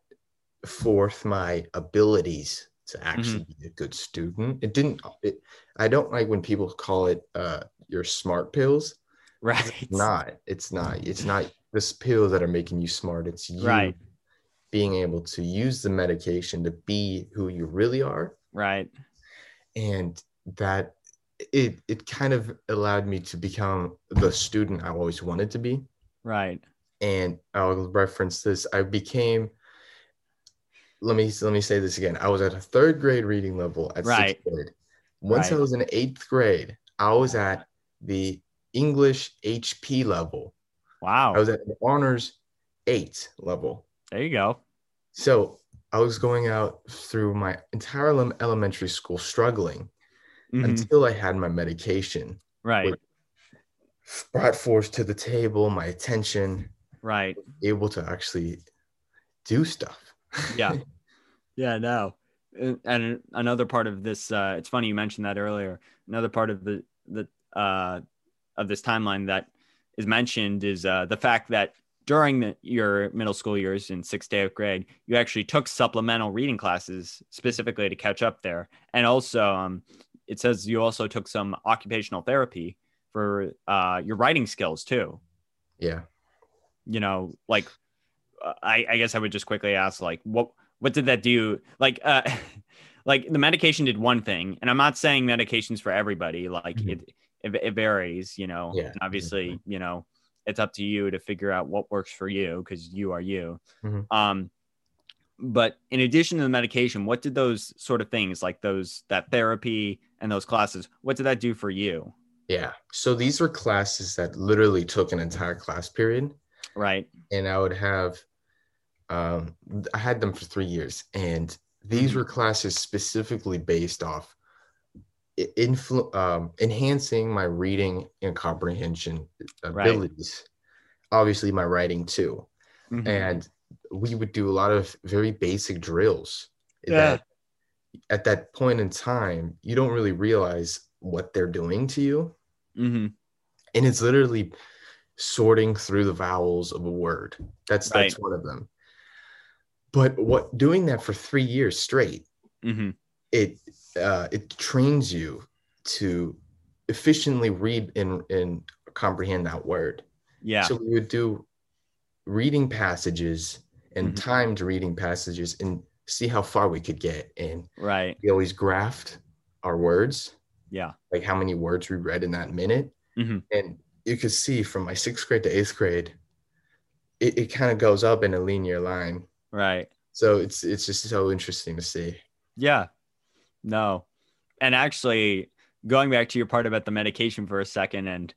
forth my abilities to actually be a good student it didn't it, i don't like when people call it uh your smart pills Right. it's not it's not it's not this pills that are making you smart it's you Right. being able to use the medication to be who you really are Right. And that it it kind of allowed me to become the student I always wanted to be. Right. And I'll reference this. I became. Let me let me say this again. I was at a third grade reading level at Right. sixth grade. Once I was in eighth grade, I was at the English HP level. Wow. I was at the honors eight level. there you go. So I was going out through my entire elementary school struggling Mhm. until I had my medication. Right. brought force to the table, my attention, Right. able to actually do stuff. Yeah. Yeah, no. And- And another part of this, uh, it's funny you mentioned that earlier. Another part of the the uh, of this timeline that is mentioned is uh, the fact that during the, your middle school years in sixth to eighth grade, you actually took supplemental reading classes specifically to catch up there, and also um, it says you also took some occupational therapy for uh, your writing skills too. yeah. you know like uh, I, I guess i would just quickly ask like what what did that do like uh like the medication did one thing and i'm not saying medications for everybody like Mhm. it, it it varies you know Yeah, and obviously you know it's up to you to figure out what works for you because you are you. Mhm. Um, but in addition to the medication, what did those sort of things like those that therapy and those classes, what did that do for you? Yeah. So these were classes that literally took an entire class period. Right. and I would have um I had them for 3 years and these Mhm. were classes specifically based off influ- um, enhancing my reading and comprehension Right. abilities obviously my writing too Mhm. and we would do a lot of very basic drills Yeah. that at that point in time you don't really realize what they're doing to you Mhm. and it's literally sorting through the vowels of a word that's that's one of them but what doing that for three years straight Mhm. it uh, it trains you to efficiently read and, and comprehend that word Yeah. so we would do reading passages and Mhm. timed reading passages and see how far we could get and right. we always graphed our words Yeah. like how many words we read in that minute. Mhm. And you could see from my sixth grade to eighth grade, it, it kind of goes up in a linear line. Right. So it's it's just so interesting to see. Yeah. No. And actually, going back to your part about the medication for a second and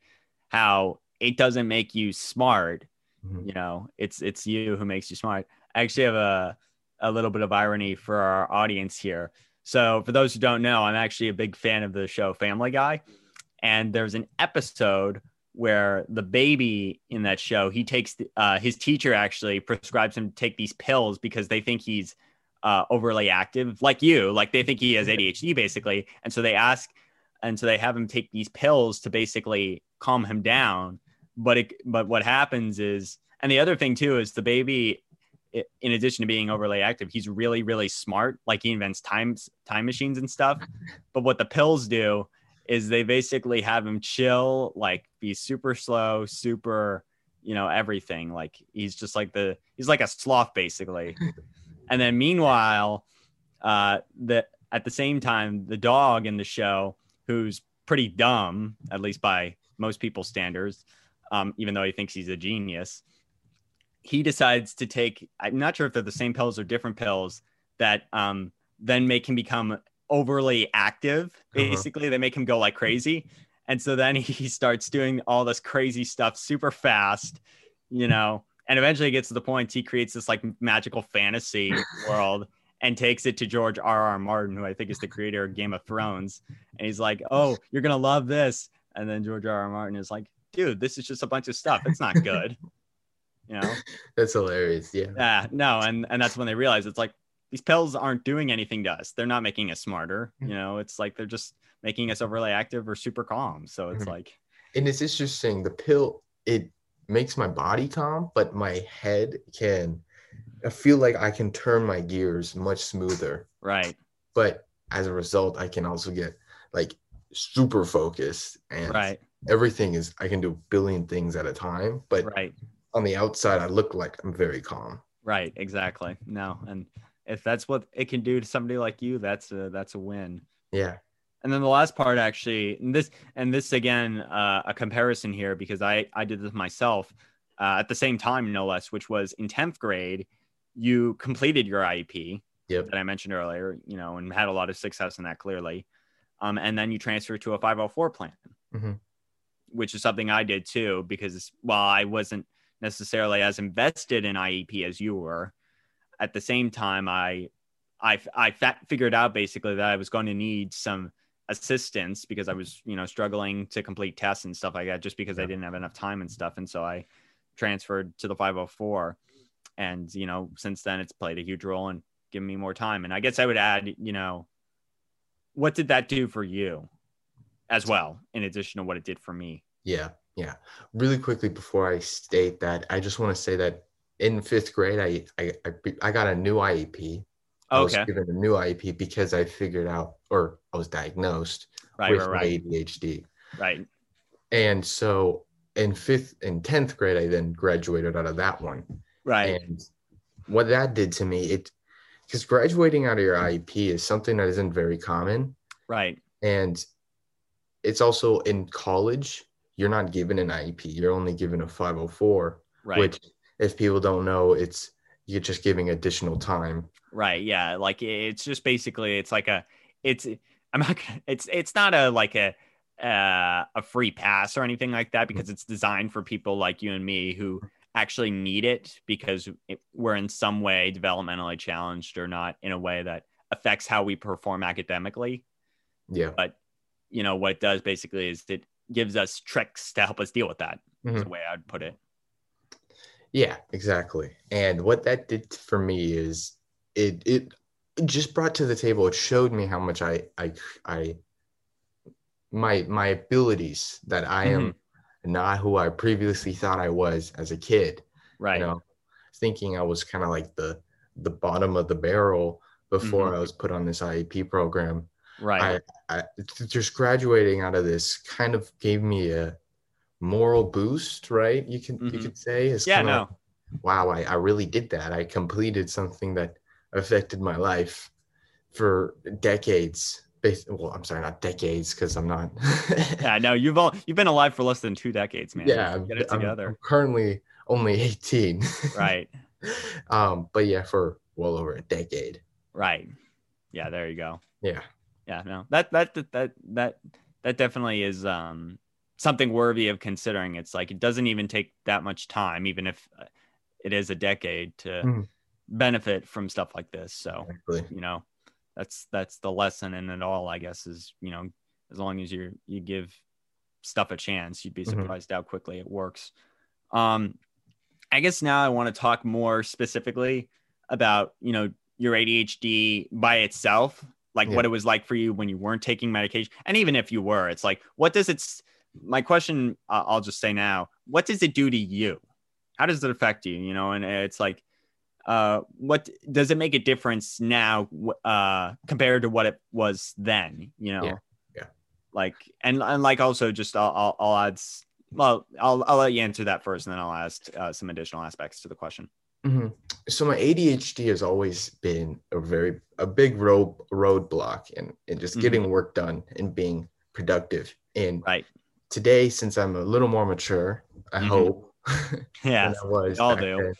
how it doesn't make you smart, Mhm. you know, it's it's you who makes you smart. I actually have a a little bit of irony for our audience here. So, for those who don't know, I'm actually a big fan of the show Family Guy, and there's an episode where the baby in that show he takes uh, his teacher actually prescribes him to take these pills because they think he's uh, overly active, like you, like they think he has ADHD basically, and so they ask, and so they have him take these pills to basically calm him down. But it, but what happens is, and the other thing too is the baby, in addition to being overly active, he's really really smart. Like he invents time time machines and stuff. But what the pills do is they basically have him chill, like be super slow, super, you know, everything. Like he's just like the he's like a sloth basically. And then meanwhile, uh, the at the same time, the dog in the show, who's pretty dumb, at least by most people's standards, um, even though he thinks he's a genius, he decides to take. I'm not sure if they're the same pills or different pills that um, then make him become overly active. Uh-huh. Basically, they make him go like crazy, and so then he starts doing all this crazy stuff super fast, you know. And eventually, it gets to the point he creates this like magical fantasy world and takes it to George R. R. Martin, who I think is the creator of Game of Thrones. And he's like, "Oh, you're gonna love this." And then George R. R. Martin is like, "Dude, this is just a bunch of stuff. It's not good." you know? That's hilarious. Yeah. Yeah, no, and and that's when they realize it's like these pills aren't doing anything to us. They're not making us smarter. You know, it's like they're just making us overly active or super calm. So it's Mhm. like, And it's interesting. The pill it makes my body calm, but my head can. I feel like I can turn my gears much smoother. right, But as a result, I can also get like super focused and right, everything is I can do a billion things at a time. But right. on the outside, I look like I'm very calm. Right, exactly. No, and if that's what it can do to somebody like you, that's a that's a win. Yeah. And then the last part, actually, and this and this again, uh, a comparison here because I I did this myself uh, at the same time, no less, which was in tenth grade, you completed your IEP Yep. that I mentioned earlier, you know, and had a lot of success in that clearly, um, and then you transferred to a five hundred four plan, Mhm. which is something I did too because while I wasn't necessarily as invested in IEP as you were, at the same time I I I figured out basically that I was going to need some assistance because I was you know struggling to complete tests and stuff like that just because I didn't have enough time and stuff, and so I transferred to the 504, and you know since then it's played a huge role in giving me more time. And I guess I would add, you know, what did that do for you as well, in addition to what it did for me? Yeah. Yeah. Really quickly before I state that, I just want to say that in fifth grade, I I I, I got a new IEP. I was Okay, given a new IEP because I figured out, or I was diagnosed right, with right, ADHD. right, And so in fifth and tenth grade, I then graduated out of that one. right, And what that did to me, it because graduating out of your IEP is something that isn't very common. right, And it's also in college, you're not given an IEP. You're only given a 504, Right. which if people don't know, it's you're just giving additional time. Right. Yeah. Like it's just basically it's like a it's I'm not gonna it's it's not a like a uh, a free pass or anything like that because it's designed for people like you and me who actually need it because it, we're in some way developmentally challenged or not in a way that affects how we perform academically. Yeah. But you know what it does basically is it gives us tricks to help us deal with that. Is Mhm. the way I'd put it. Yeah, exactly. And what that did for me is it it just brought to the table. It showed me how much I I I my my abilities that I am mm-hmm. not who I previously thought I was as a kid. Right. You know, thinking I was kind of like the the bottom of the barrel before mm-hmm. I was put on this IEP program. right. I, just graduating out of this kind of gave me a moral boost, right? You can you Mhm. could say it's yeah. No. wow, I, I really did that. I completed something that affected my life for decades. Well, I'm sorry, not decades, because I'm not. Yeah. No. You've all you've been alive for less than two decades, man. yeah, I'm, Get it together. I'm currently only 18. right. um, but yeah, for well over a decade. Right. Yeah, there you go. Yeah. Yeah, no. That that that that that, that definitely is um something worthy of considering. It's like it doesn't even take that much time even if uh, it is a decade to Mhm. benefit from stuff like this. So, Exactly. you know, that's that's the lesson in it all, I guess is, you know, as long as you you give stuff a chance, you'd be Mhm. surprised how quickly it works. Um I guess now I want to talk more specifically about, you know, your ADHD by itself, like Yeah. what it was like for you when you weren't taking medication. And even if you were, it's like, what does it, s- my question, uh, I'll just say now, what does it do to you? How does it affect you? You know, and it's like, uh, what does it make a difference now, uh, compared to what it was then, you know? Yeah. Yeah. Like, and, and like also just, I'll, I'll, I'll add, well, I'll, I'll let you answer that first and then I'll ask uh, some additional aspects to the question. Mhm. So my ADHD has always been a very a big road roadblock in, in just Mhm. getting work done and being productive. And Right. Today, since I'm a little more mature, I Mhm. hope Yeah. than I was. all do.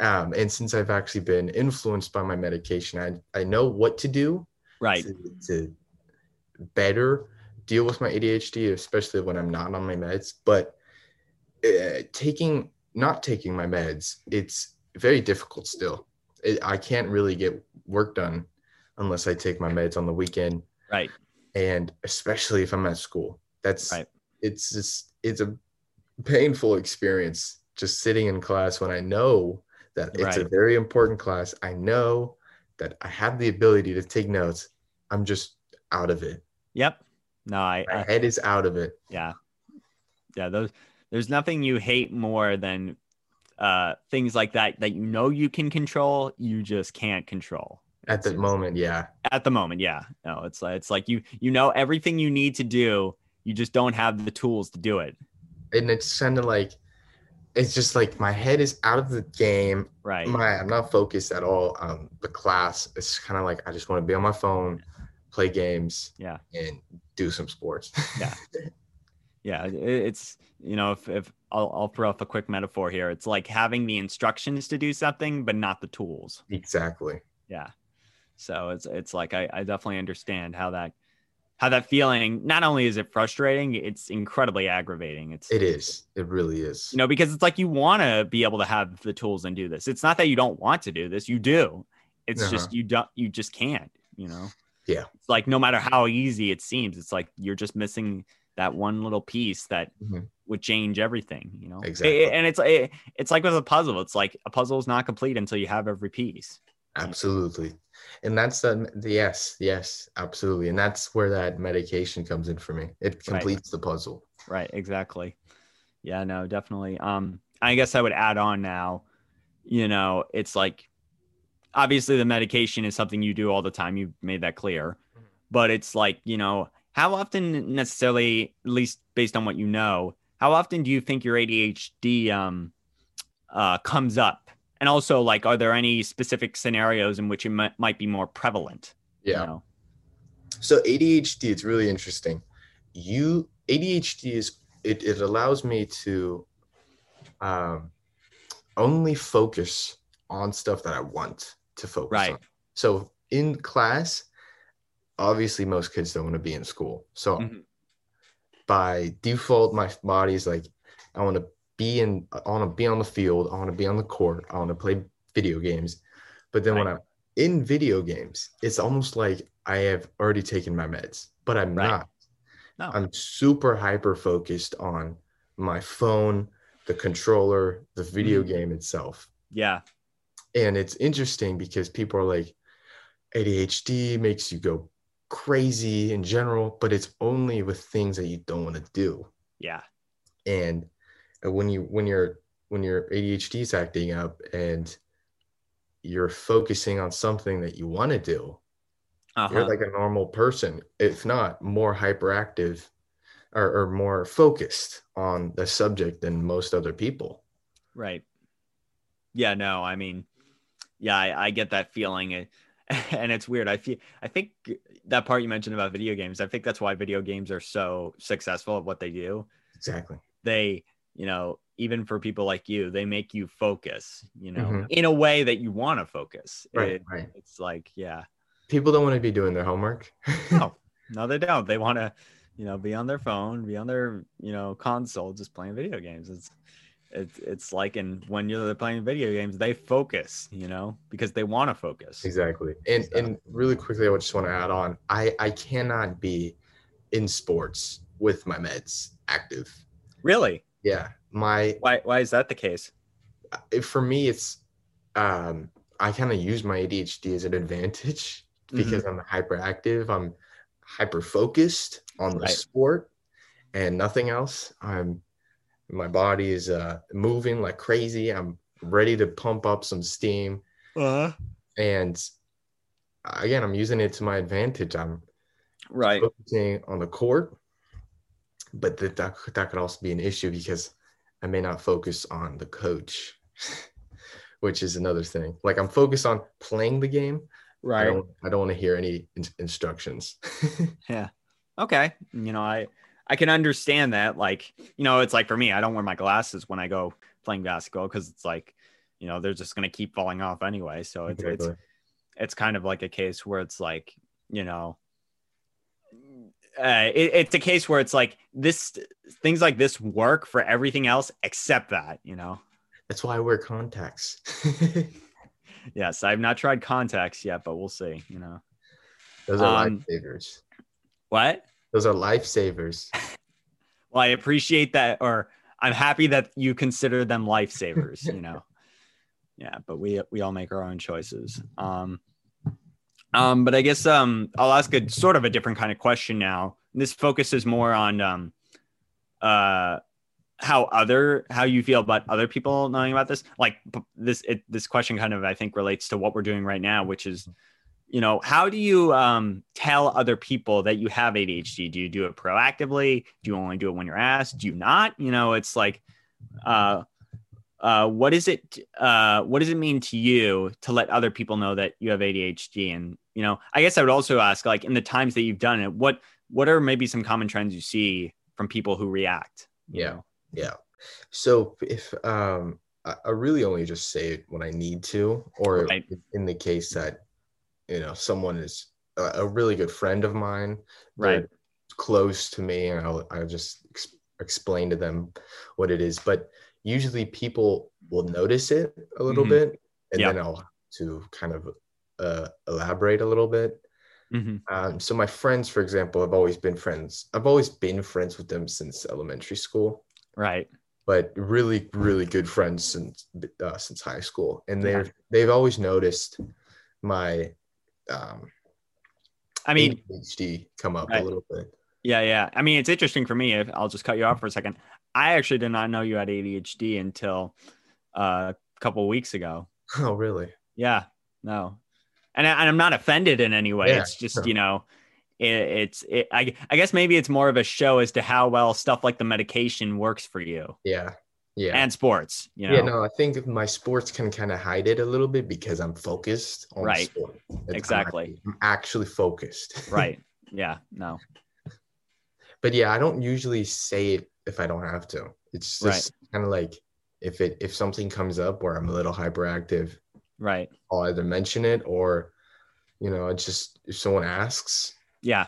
Um, and since I've actually been influenced by my medication, I I know what to do Right. to, to better deal with my ADHD, especially when I'm not on my meds. But uh, taking not taking my meds, it's very difficult still. It, I can't really get work done unless I take my meds on the weekend, Right. and especially if I'm at school. That's Right. It's just it's a painful experience just sitting in class when I know that it's a very important class. I know that I have the ability to take notes. I'm just out of it. Yep. No, I, My I head is out of it. yeah. Yeah. Those, there's nothing you hate more than uh, things like that, that you know you can control, you just can't control At the moment, yeah. at the moment. Yeah. No, it's like, it's like you, you know, everything you need to do, you just don't have the tools to do it. And it's kind of like it's just like my head is out of the game. Right. My I'm not focused at all on the class. It's kind of like I just want to be on my phone, play games, Yeah. and do some sports. Yeah. yeah it's you know if, if I'll, I'll throw off a quick metaphor here it's like having the instructions to do something but not the tools exactly. yeah so it's it's like I, I definitely understand how that how that feeling not only is it frustrating it's incredibly aggravating it's It is. It really is. you know because it's like you want to be able to have the tools and do this it's not that you don't want to do this you do it's Uh-huh. just you don't you just can't you know Yeah. it's like no matter how easy it seems it's like you're just missing that one little piece that Mhm. would change everything you know Exactly. and it's it, it's like with a puzzle it's like a puzzle is not complete until you have every piece Absolutely. And that's the, the yes, yes, absolutely. And that's where that medication comes in for me. It completes the puzzle. right exactly yeah no definitely um i guess i would add on now you know it's like obviously the medication is something you do all the time you've made that clear but it's like you know how often necessarily at least based on what you know how often do you think your adhd um uh comes up and also like are there any specific scenarios in which it might, might be more prevalent you Yeah. know? So ADHD, it's really interesting. You ADHD is it, it allows me to um, only focus on stuff that I want to focus Right. on. So in class, obviously most kids don't want to be in school. So Mhm. by default, my body's like, I want to be in, I want to be on the field, I want to be on the court, I want to play video games. But then when I'm in video games, it's almost like I have already taken my meds, but I'm Right. not. No. I'm super hyper focused on my phone, the controller, the video Mhm. game itself. Yeah. And it's interesting because people are like, ADHD makes you go crazy in general, but it's only with things that you don't want to do. Yeah. And when you when you're when your ADHD is acting up and you're focusing on something that you want to do, Uh-huh. you're like a normal person, if not more hyperactive or, or more focused on the subject than most other people. Right. Yeah, no, I mean, yeah, I, I get that feeling. And, and it's weird. I feel, I think that part you mentioned about video games, I think that's why video games are so successful at what they do. Exactly. They, you know, even for people like you, they make you focus, you know, Mhm. in a way that you want to focus. Right. It- right. it's like, yeah, People don't want to be doing their homework. no, no, they don't. They want to, you know, be on their phone, be on their, you know, console, just playing video games. It's, it's, it's like, and when you're playing video games, they focus, you know, because they want to focus. Exactly. And So- and really quickly, I just want to add on. I I cannot be in sports with my meds active. Really? Yeah, my Why, why is that the case? for me, it's um I kind of use my ADHD as an advantage because I'm hyperactive. I'm hyper focused on the Right. sport and nothing else. I'm my body is uh moving like crazy. I'm ready to pump up some steam Uh, and again i'm using it to my advantage i'm right. focusing on the court but that, that that could also be an issue because i may not focus on the coach which is another thing like i'm focused on playing the game i Right. don't i don't want to hear any in- instructions Yeah. Okay. You know, I, I can understand that. Like, you know, it's like for me, I don't wear my glasses when I go playing basketball because it's like, you know, they're just going to keep falling off anyway. So it's, it's, it's kind of like a case where it's like you know uh, it, it's a case where it's like this things like this work for everything else except that you know? That's why i wear contacts. Yes i've not tried contacts yet but we'll see you know? Those are Um, lifesavers. what? Those are lifesavers. Well i appreciate that or i'm happy that you consider them lifesavers you know? Yeah but we we all make our own choices. Um um but i guess um i'll ask a sort of a different kind of question now. This focuses more on um uh how other how you feel about other people knowing about this. Like this it, this question kind of i think relates to what we're doing right now which is you know how do you um tell other people that you have adhd do you do it proactively? Do you only do it when you're asked? Do you not? You know it's like uh uh what is it uh what does it mean to you to let other people know that you have adhd and you know i guess i would also ask like in the times that you've done it what what are maybe some common trends you see from people who react Yeah. know? Yeah. So if um I, I really only just say it when I need to, or Right. in the case that you know someone is a, a really good friend of mine, Right. close to me, and I'll I'll just ex- explain to them what it is. But usually people will notice it a little Mhm. bit, and Yeah. then I'll have to kind of uh, elaborate a little bit. Mhm. Um, so my friends, for example, have always been friends. I've always been friends with them since elementary school right but really really good friends since uh, since high school and Yeah. they've they've always noticed my um i mean ADHD come up Right. a little bit Yeah, yeah. I mean, it's interesting for me. If I'll just cut you off for a second. I actually did not know you had ADHD until uh, a couple weeks ago. oh really Yeah, no, and, I, and I'm not offended in any way. Yeah, it's just you know, it, it's it, I I guess maybe it's more of a show as to how well stuff like the medication works for you yeah yeah and sports. You know, yeah no i think my sports can kind of hide it a little bit because i'm focused on Right. sport It's- Exactly. i'm actually focused right? Yeah, no, but yeah i don't usually say it if I don't have to. It's just right. kind of like if it if something comes up where I'm a little hyperactive, right? I'll either mention it or, you know, it's just if someone asks, yeah,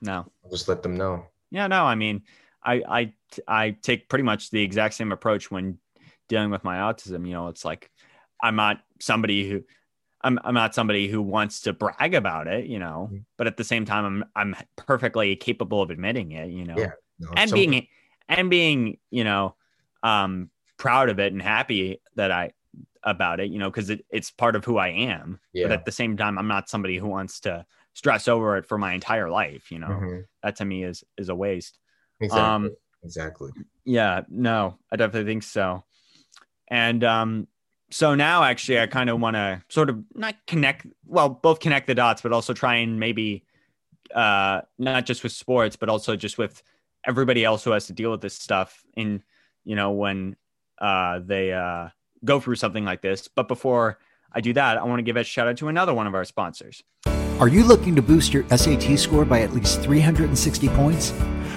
no, I'll just let them know. Yeah, no, I mean, I I I take pretty much the exact same approach when dealing with my autism. You know, it's like I'm not somebody who I'm I'm not somebody who wants to brag about it, you know, mm-hmm. but at the same time I'm I'm perfectly capable of admitting it, you know. Yeah. No, and being and being, you know, um proud of it and happy that I about it, you know, because it, it's part of who I am. Yeah. But at the same time, I'm not somebody who wants to stress over it for my entire life. You know, mm-hmm. that to me is is a waste. Exactly. Um, exactly. Yeah. No, I definitely think so. And um, so now, actually, I kind of want to sort of not connect. Well, both connect the dots, but also try and maybe uh, not just with sports, but also just with everybody else who has to deal with this stuff. In you know when uh, they uh, go through something like this. But before I do that, I want to give a shout out to another one of our sponsors. Are you looking to boost your SAT score by at least 360 points?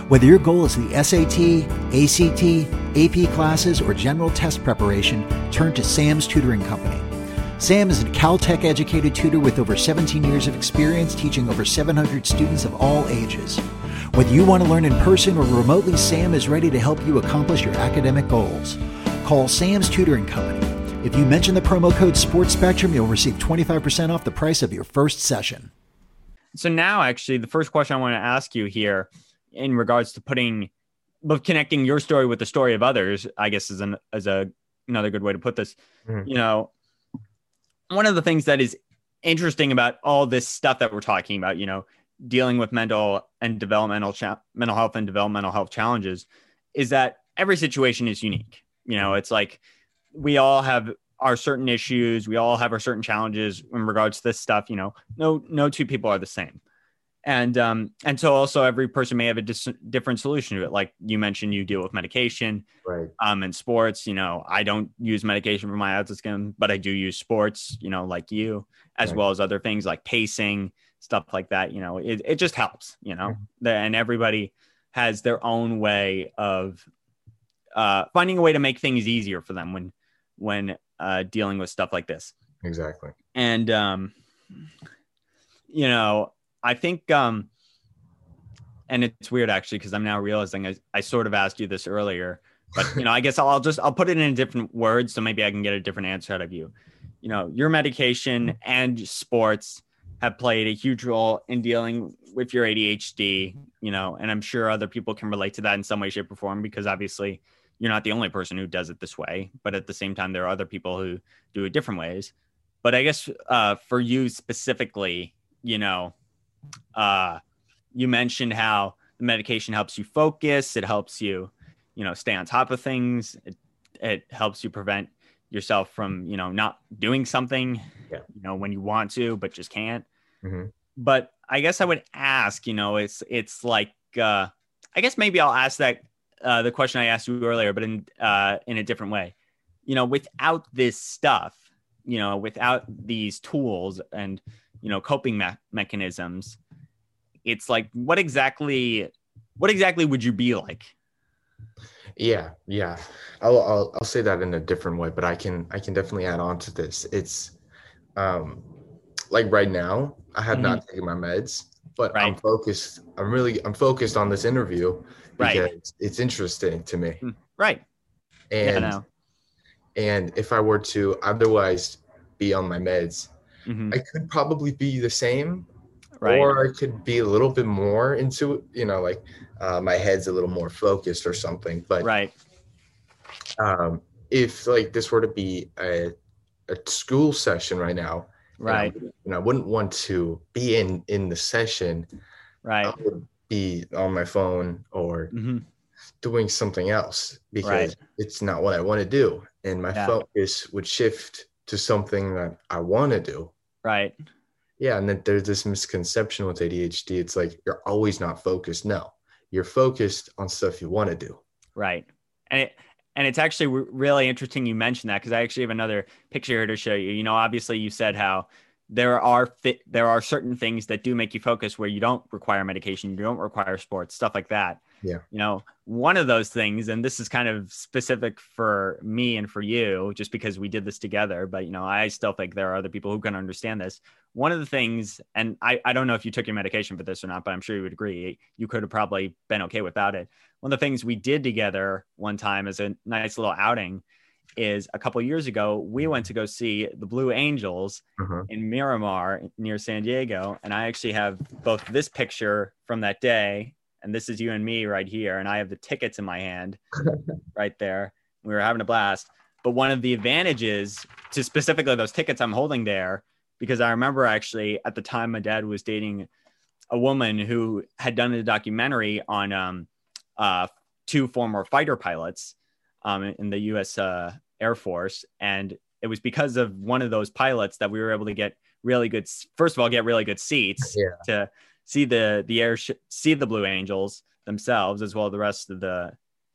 Whether your goal is the SAT, ACT, AP classes, or general test preparation, turn to Sam's Tutoring Company. Sam is a Caltech educated tutor with over 17 years of experience teaching over 700 students of all ages. Whether you want to learn in person or remotely, Sam is ready to help you accomplish your academic goals. Call Sam's Tutoring Company. If you mention the promo code Sports Spectrum, you'll receive 25% off the price of your first session. So now actually the first question I want to ask you here in regards to putting both connecting your story with the story of others, I guess is an as a another good way to put this. Mm-hmm. You know, one of the things that is interesting about all this stuff that we're talking about, you know, dealing with mental and developmental cha- mental health and developmental health challenges is that every situation is unique you know, it's like we all have our certain issues, we all have our certain challenges in regards to this stuff. You know, no no two people are the same, and um and so also every person may have a dis- different solution to it. Like you mentioned, you deal with medication, right? Um, in sports, you know, I don't use medication for my autism, but I do use sports, you know, like you, as right. well as other things like pacing stuff like that. You know, it it just helps, you know, and everybody has their own way of uh, finding a way to make things easier for them when when uh, dealing with stuff like this. Exactly. And um, you know, I think um, and it's weird actually because I'm now realizing I, I sort of asked you this earlier, but you know, I guess I'll, I'll just I'll put it in different words so maybe I can get a different answer out of you. You know, your medication and sports have played a huge role in dealing with your ADHD, you know, and I'm sure other people can relate to that in some way, shape, or form because obviously you're not the only person who does it this way, but at the same time, there are other people who do it different ways. But I guess uh, for you specifically, you know, uh, you mentioned how the medication helps you focus. It helps you, you know, stay on top of things. It, it helps you prevent yourself from, you know, not doing something, yeah. you know, when you want to, but just can't. Mm-hmm. But I guess I would ask, you know, it's, it's like, uh, I guess maybe I'll ask that uh, the question I asked you earlier, but in uh, in a different way. You know, without this stuff, you know, without these tools and you know coping me- mechanisms, it's like what exactly what exactly would you be like? Yeah, yeah. I'll, I'll I'll say that in a different way, but I can I can definitely add on to this. It's um like right now, I have mm-hmm. not taken my meds, but right. I'm focused. I'm really I'm focused on this interview because right. it's interesting to me. Hmm. Right. And yeah, and if I were to otherwise be on my meds, mm-hmm. I could probably be the same. Right. Or I could be a little bit more into, you know, like uh, my head's a little more focused or something. But right. Um, if like this were to be a, a school session right now, right, and I, and I wouldn't want to be in in the session, right, I would be on my phone or mm-hmm. doing something else because right. it's not what I want to do. And my yeah. focus would shift to something that I want to do. Right. Yeah. And then there's this misconception with ADHD. It's like you're always not focused. No, you're focused on stuff you want to do. Right. And it, and it's actually really interesting you mentioned that because I actually have another picture here to show you. You know, obviously you said how there are there are certain things that do make you focus where you don't require medication, you don't require sports, stuff like that. Yeah. you know, one of those things, and this is kind of specific for me and for you, just because we did this together, but you know, I still think there are other people who can understand this. One of the things, and I, I don't know if you took your medication for this or not, but I'm sure you would agree, you could have probably been okay without it. One of the things we did together one time as a nice little outing is a couple years ago, we went to go see the Blue Angels Uh-huh. in Miramar near San Diego. And I actually have both this picture from that day, and this is you and me right here. And I have the tickets in my hand right there. We were having a blast. But one of the advantages to specifically those tickets I'm holding there, because I remember actually at the time my dad was dating a woman who had done a documentary on um, uh, two former fighter pilots um, in the U.S. Uh, Air Force, and it was because of one of those pilots that we were able to get really good. First of all, get really good seats Yeah. to see the the air see the Blue Angels themselves, as well as the rest of the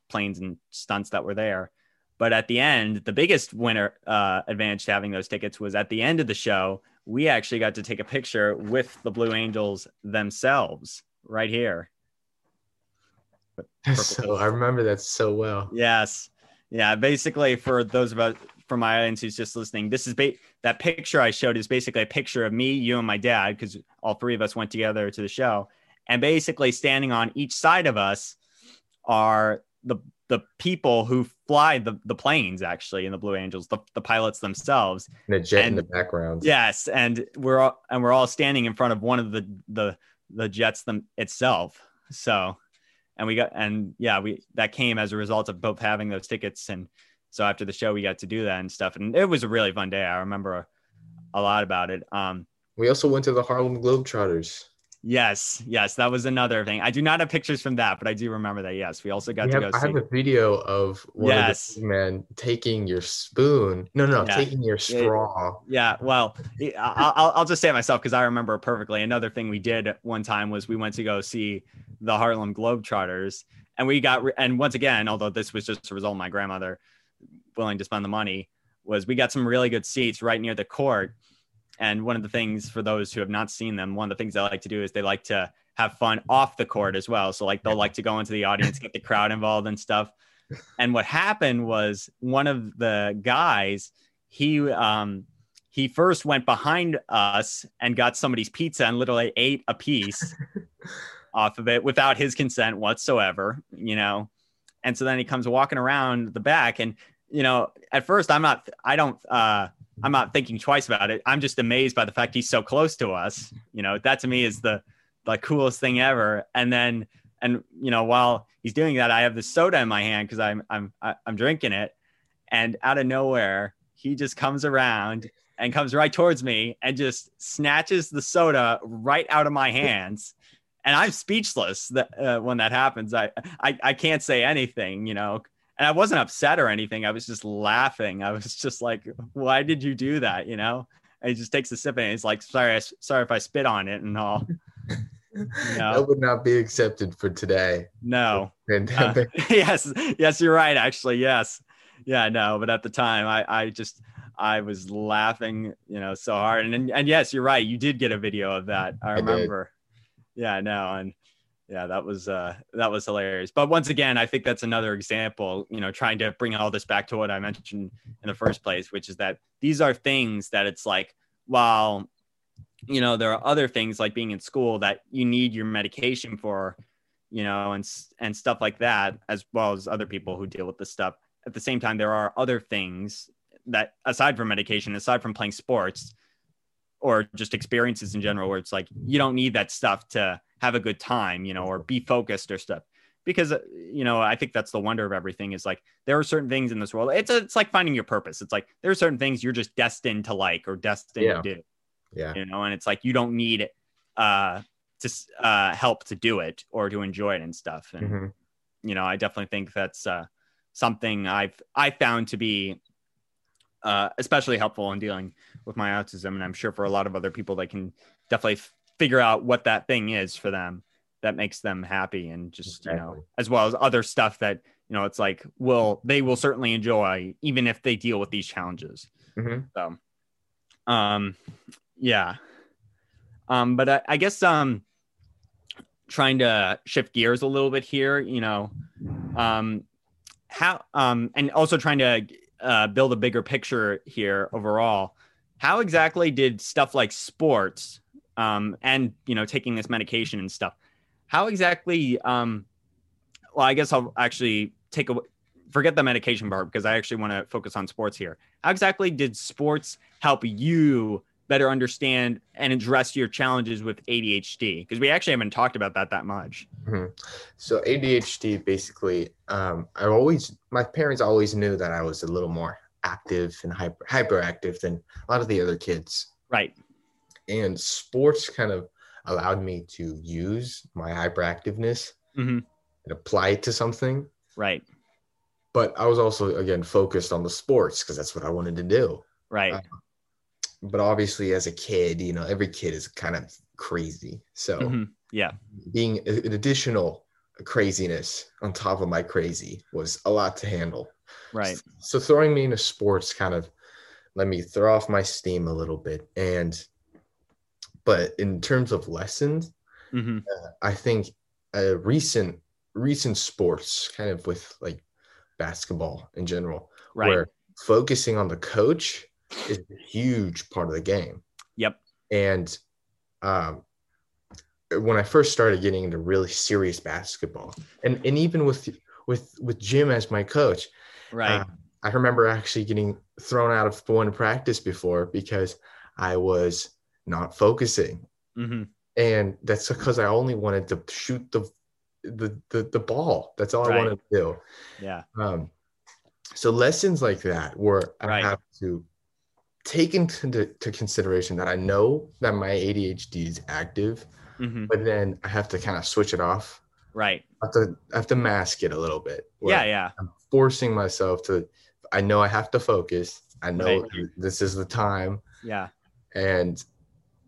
planes and stunts that were there. But at the end, the biggest winner uh, advantage to having those tickets was at the end of the show. We actually got to take a picture with the Blue Angels themselves right here. So I remember that so well. Yes. Yeah. Basically, for those of us from my audience who's just listening, this is ba- that picture I showed is basically a picture of me, you, and my dad, because all three of us went together to the show. And basically, standing on each side of us are the the people who fly the, the planes actually in the Blue Angels, the, the pilots themselves. And a jet in the background. Yes, and we're all and we're all standing in front of one of the the the jets them itself. So, and we got and yeah, we that came as a result of both having those tickets, and so after the show we got to do that and stuff, and it was a really fun day. I remember a, a lot about it. Um, We also went to the Harlem Globetrotters. yes, yes, that was another thing. I do not have pictures from that, but I do remember that. Yes, we also got We to have- go I see. have a video of one Yes. of the men taking your spoon. No, no, Yeah. taking your straw. Yeah, well, I'll, I'll just say it myself because I remember it perfectly. Another thing we did one time was we went to go see the Harlem Globetrotters, and we got re- and once again, although this was just a result of my grandmother willing to spend the money, was we got some really good seats right near the court. And one of the things for those who have not seen them, one of the things they like to do is they like to have fun off the court as well. So like they'll like to go into the audience, get the crowd involved and stuff. And what happened was one of the guys, he um he first went behind us and got somebody's pizza and literally ate a piece off of it without his consent whatsoever, you know. And so then he comes walking around the back and you know, at first I'm not I don't uh I'm not thinking twice about it. I'm just amazed by the fact he's so close to us. You know, that to me is the the coolest thing ever. And then and you know, while he's doing that, I have the soda in my hand because I'm I'm I'm drinking it, and out of nowhere, he just comes around and comes right towards me and just snatches the soda right out of my hands. And I'm speechless that uh, when that happens. I, I I can't say anything, you know. And I wasn't upset or anything. I was just laughing. I was just like, "Why did you do that?" You know. And he just takes a sip and he's like, "Sorry, I, sorry if I spit on it and all." No. That would not be accepted for today. No. Uh, yes, yes, you're right. Actually, yes, yeah, no. But at the time, I, I just, I was laughing, you know, so hard. And and, and yes, you're right. You did get a video of that. I remember. Yeah, no, and yeah, that was uh that was hilarious. But once again, I think that's another example. You know, trying to bring all this back to what I mentioned in the first place, which is that these are things that it's like, while you know there are other things like being in school that you need your medication for you know and and stuff like that as well as other people who deal with this stuff at the same time there are other things that aside from medication aside from playing sports or just experiences in general where it's like you don't need that stuff to have a good time you know or be focused or stuff because uh, you know i think that's the wonder of everything is like there are certain things in this world it's it's like finding your purpose it's like there are certain things you're just destined to like or destined Yeah. to do yeah. you know and it's like you don't need uh to uh help to do it or to enjoy it and stuff and Mhm. you know i definitely think that's uh something i've i found to be uh especially helpful in dealing with my autism and i'm sure for a lot of other people they can definitely f- figure out what that thing is for them that makes them happy and just you know as well as other stuff that you know it's like will they will certainly enjoy even if they deal with these challenges Mhm. so um yeah um but I, I guess um trying to shift gears a little bit here, you know, um, how um, and also trying to uh, build a bigger picture here overall. How exactly did stuff like sports um, and you know taking this medication and stuff? How exactly? Um, well, I guess I'll actually take a forget the medication part because I actually want to focus on sports here. How exactly did sports help you better understand and address your challenges with ADHD? Because we actually haven't talked about that that much. Mm-hmm. So ADHD, basically, um, I always my parents always knew that I was a little more active and hyper hyperactive than a lot of the other kids. Right. And sports kind of allowed me to use my hyperactiveness mm-hmm. and apply it to something. Right. But I was also again focused on the sports because that's what I wanted to do. Right. Uh, but obviously as a kid you know every kid is kind of crazy so mm-hmm. yeah being an additional craziness on top of my crazy was a lot to handle right so throwing me into sports kind of let me throw off my steam a little bit and but in terms of lessons mm-hmm. uh, i think a recent recent sports kind of with like basketball in general right. where focusing on the coach is a huge part of the game. Yep. And um, when I first started getting into really serious basketball, and and even with with with Jim as my coach, right? Uh, I remember actually getting thrown out of one practice before because I was not focusing, mm-hmm. and that's because I only wanted to shoot the the the, the ball. That's all right. I wanted to do. Yeah. Um, so lessons like that where right. I have to take into to consideration that I know that my ADHD is active, mm-hmm. but then I have to kind of switch it off. Right. I have to I have to mask it a little bit. Yeah, yeah. I'm forcing myself to. I know I have to focus. I know right. this is the time. Yeah. And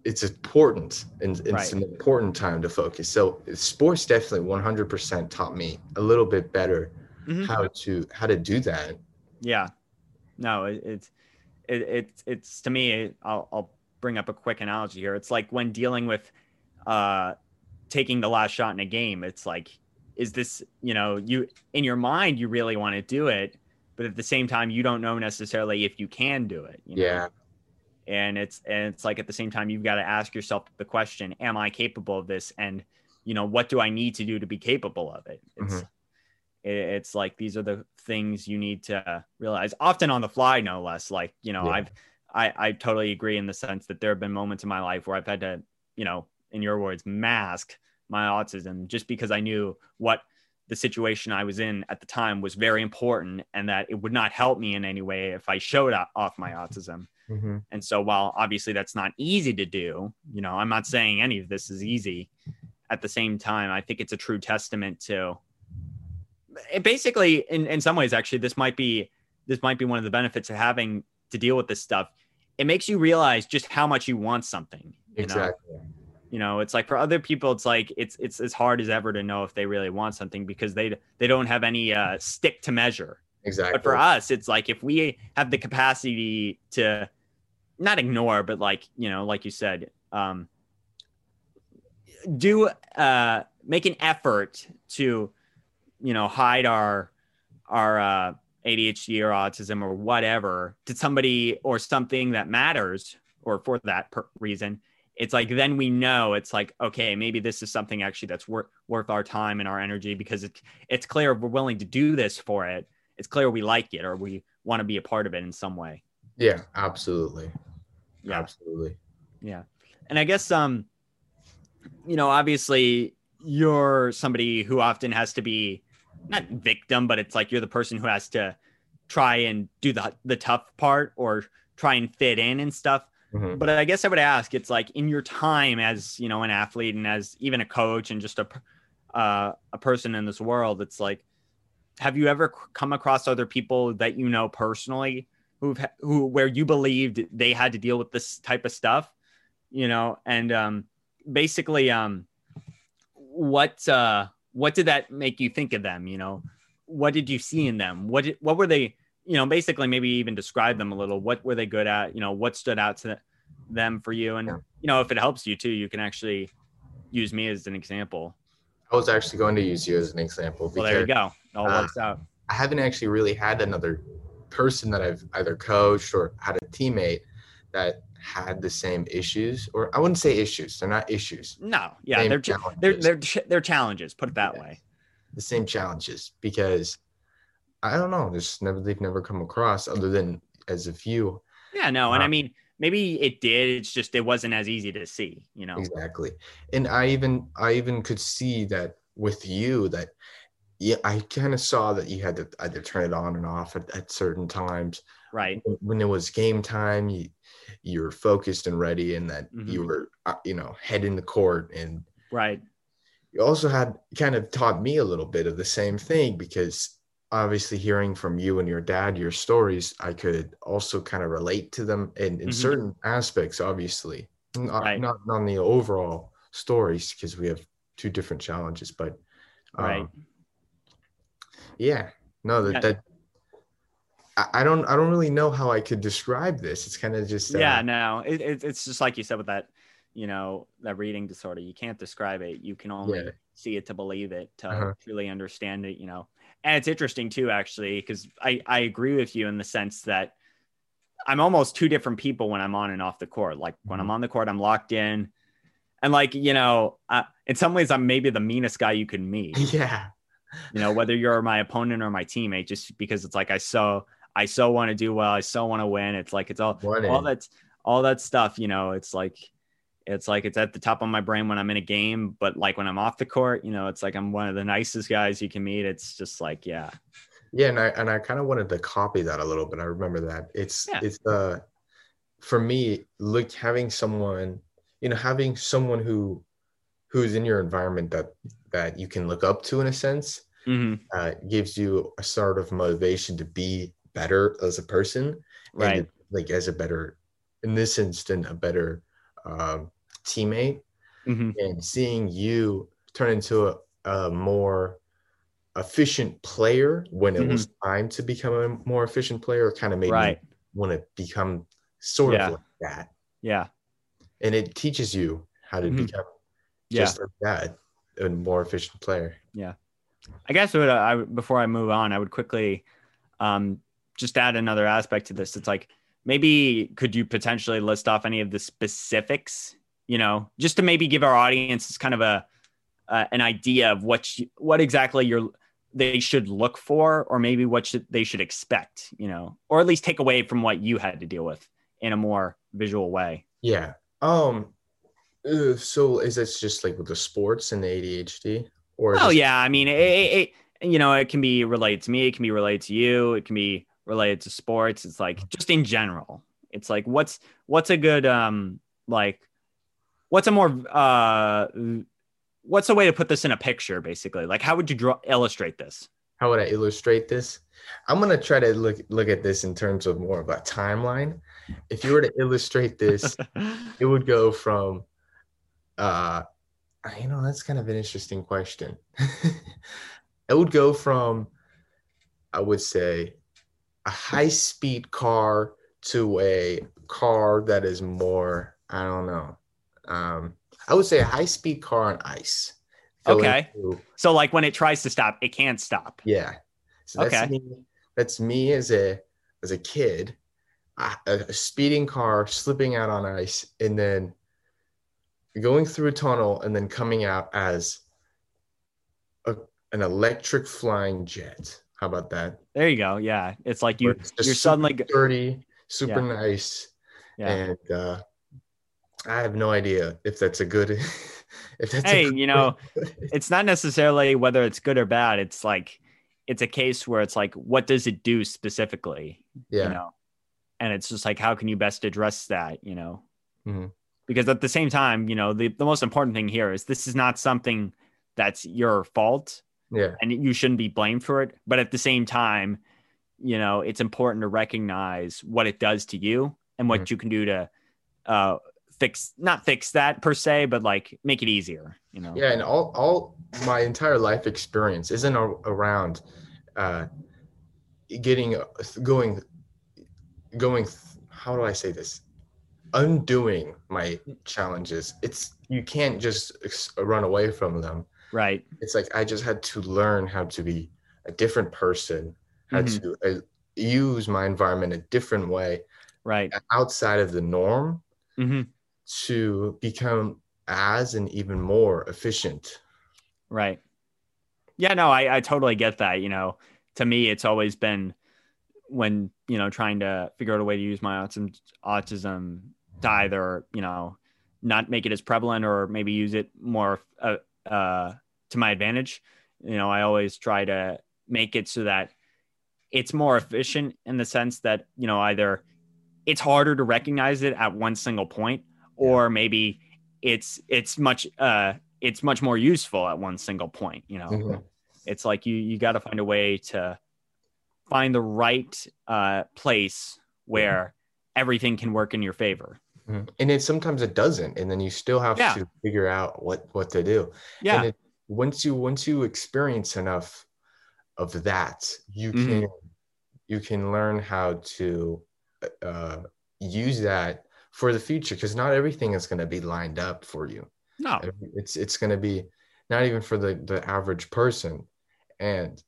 it's important, and it's right. an important time to focus. So sports definitely 100% taught me a little bit better mm-hmm. how to how to do that. Yeah. No, it, it's it, it, it's to me I'll, I'll bring up a quick analogy here it's like when dealing with uh taking the last shot in a game it's like is this you know you in your mind you really want to do it but at the same time you don't know necessarily if you can do it you know? yeah and it's and it's like at the same time you've got to ask yourself the question am i capable of this and you know what do i need to do to be capable of it it's Mhm. it's like these are the things you need to realize often on the fly no less like you know Yeah. i've i i totally agree in the sense that there have been moments in my life where i've had to you know in your words mask my autism just because i knew what the situation i was in at the time was very important and that it would not help me in any way if i showed off my autism hmm and so while obviously that's not easy to do, you know, I'm not saying any of this is easy. At the same time, I think it's a true testament to it basically in, in some ways actually this might be this might be one of the benefits of having to deal with this stuff. It makes you realize just how much you want something. You know? exactly you know it's like for other people it's like it's it's as hard as ever to know if they really want something because they they don't have any uh stick to measure exactly but for us it's like if we have the capacity to not ignore but like you know like you said um do uh make an effort to you know hide our our uh ADHD or autism or whatever to somebody or something that matters or for that per- reason. It's like then we know it's like okay maybe this is something actually that's worth worth our time and our energy because it, it's clear we're willing to do this for it. It's clear we like it or we want to be a part of it in some way. Yeah absolutely yeah. Absolutely. Yeah. And i guess um you know obviously you're somebody who often has to be not victim but it's like you're the person who has to try and do the the tough part or try and fit in and stuff. Mhm. but i guess i would ask it's like in your time as you know an athlete and as even a coach and just a uh, a person in this world it's like have you ever come across other people that you know personally who've who where you believed they had to deal with this type of stuff you know and um basically um what uh what did that make you think of them you know what did you see in them what did, what were they you know basically maybe even describe them a little what were they good at you know what stood out to them for you and Yeah. you know if it helps you too you can actually use me as an example I was actually going to use you as an example Well, there you go. It all uh, works out. I haven't actually really had another person that I've either coached or had a teammate that had the same issues, or I wouldn't say issues. They're not issues. No, yeah, same they're ch- they're challenges. they're they're challenges. Put it that Yeah. way. the same challenges because I don't know. There's never they've never come across other than as a few Yeah, no, and I um, mean maybe it did. It's just it wasn't as easy to see. You know. exactly. And I even I even could see that with you that yeah I kind of saw that you had to either turn it on and off at, at certain times Right. when it was game time you you were focused and ready and that you Mhm. were uh, you know head in the court and Right. you also had kind of taught me a little bit of the same thing because obviously hearing from you and your dad your stories i could also kind of relate to them in, in Mhm. certain aspects obviously not, Right. not on the overall stories because we have two different challenges but um, Right. Yeah no that, Yeah. that I, I don't i don't really know how i could describe this it's kind of just uh, yeah. No. It, it, it's just like you said with that. You know that reading disorder. You can't describe it. You can only Yeah. see it to believe it to Uh-huh. truly understand it. You know. And it's interesting too, actually, because I I agree with you in the sense that I'm almost two different people when I'm on and off the court. Like when Mm-hmm. I'm on the court, I'm locked in, and like you know, uh, in some ways, I'm maybe the meanest guy you could meet. yeah you know, whether you're my opponent or my teammate, just because it's like I so I so want to do well, I so want to win. It's like it's all One all that all that stuff. You know, it's like it's like it's at the top of my brain when I'm in a game, but like when I'm off the court, you know, it's like I'm one of the nicest guys you can meet. It's just like yeah, Yeah, and I and I kind of wanted to copy that a little bit. I remember that. It's Yeah. it's uh for me, look having someone, you know, having someone who who's in your environment that that you can look up to in a sense, hmm uh, gives you a sort of motivation to be better as a person, and right, to- like as a better, in this instant, a better um, teammate. hmm And seeing you turn into a, a more efficient player when it was time to become a more efficient player kind of made Mm-hmm. right, me want to become sort Yeah. of like that yeah, and it teaches you how to Mhm. become yeah. just like that a more efficient player Yeah. I guess what I before I move on, I would quickly um, just add another aspect to this. It's like maybe could you potentially list off any of the specifics, you know, just to maybe give our audience kind of a uh, an idea of what you, what exactly you're they should look for, or maybe what should they should expect, you know, or at least take away from what you had to deal with in a more visual way. yeah um uh, so is this just like with the sports and the adhd or Oh this- yeah, I mean, it, it, it, you know, it can be related to me. It can be related to you. It can be related to sports. It's like just in general. It's like what's what's a good um like what's a more uh what's a way to put this in a picture basically? Like how would you draw illustrate this? how would I illustrate this? I'm gonna try to look look at this in terms of more of a timeline. If you were to illustrate this, it would go from uh you know that's kind of an interesting question. it would go from I would say a high speed car to a car that is more I don't know. Um I would say a high speed car on ice. Okay. through- so like when it tries to stop, it can't stop. yeah. So that's Okay. me. That's me as a as a kid, a, a speeding car slipping out on ice, and then going through a tunnel, and then coming out as a, an electric flying jet. How about that? There you go. Yeah. It's like you it's you're suddenly dirty, super Yeah. nice, yeah. and uh, I have no idea if that's a good. if that's Hey, good- you know, it's not necessarily whether it's good or bad. It's like it's a case where it's like, what does it do specifically? yeah, You know, and it's just like, how can you best address that? You know, Mhm. Because at the same time, you know, the, the most important thing here is this is not something that's your fault yeah, and you shouldn't be blamed for it. But at the same time, you know, it's important to recognize what it does to you and what Mhm. you can do to uh, fix, not fix that per se, but like make it easier, you know? yeah. And all all my entire life experience isn't a, around uh, getting going going. How do I say this? Undoing my challenges. It's you can't just run away from them. Right. It's like I just had to learn how to be a different person, how Mhm. to uh, use my environment a different way Right. outside of the norm hmm to become as and even more efficient. Right. Yeah, no, I, I totally get that. You know, to me, it's always been when, you know, trying to figure out a way to use my autism, autism either, you know, not make it as prevalent or maybe use it more uh, uh, to my advantage. You know, I always try to make it so that it's more efficient in the sense that, you know, either it's harder to recognize it at one single point or maybe it's it's much uh it's much more useful at one single point you know Mhm. it's like you you got to find a way to find the right uh place where everything can work in your favor. And it sometimes it doesn't, and then you still have Yeah. to figure out what what to do. yeah And it, once you once you experience enough of that, you Mhm. can you can learn how to uh, use that for the future because not everything is going to be lined up for you. no It's it's going to be not even for the the average person, and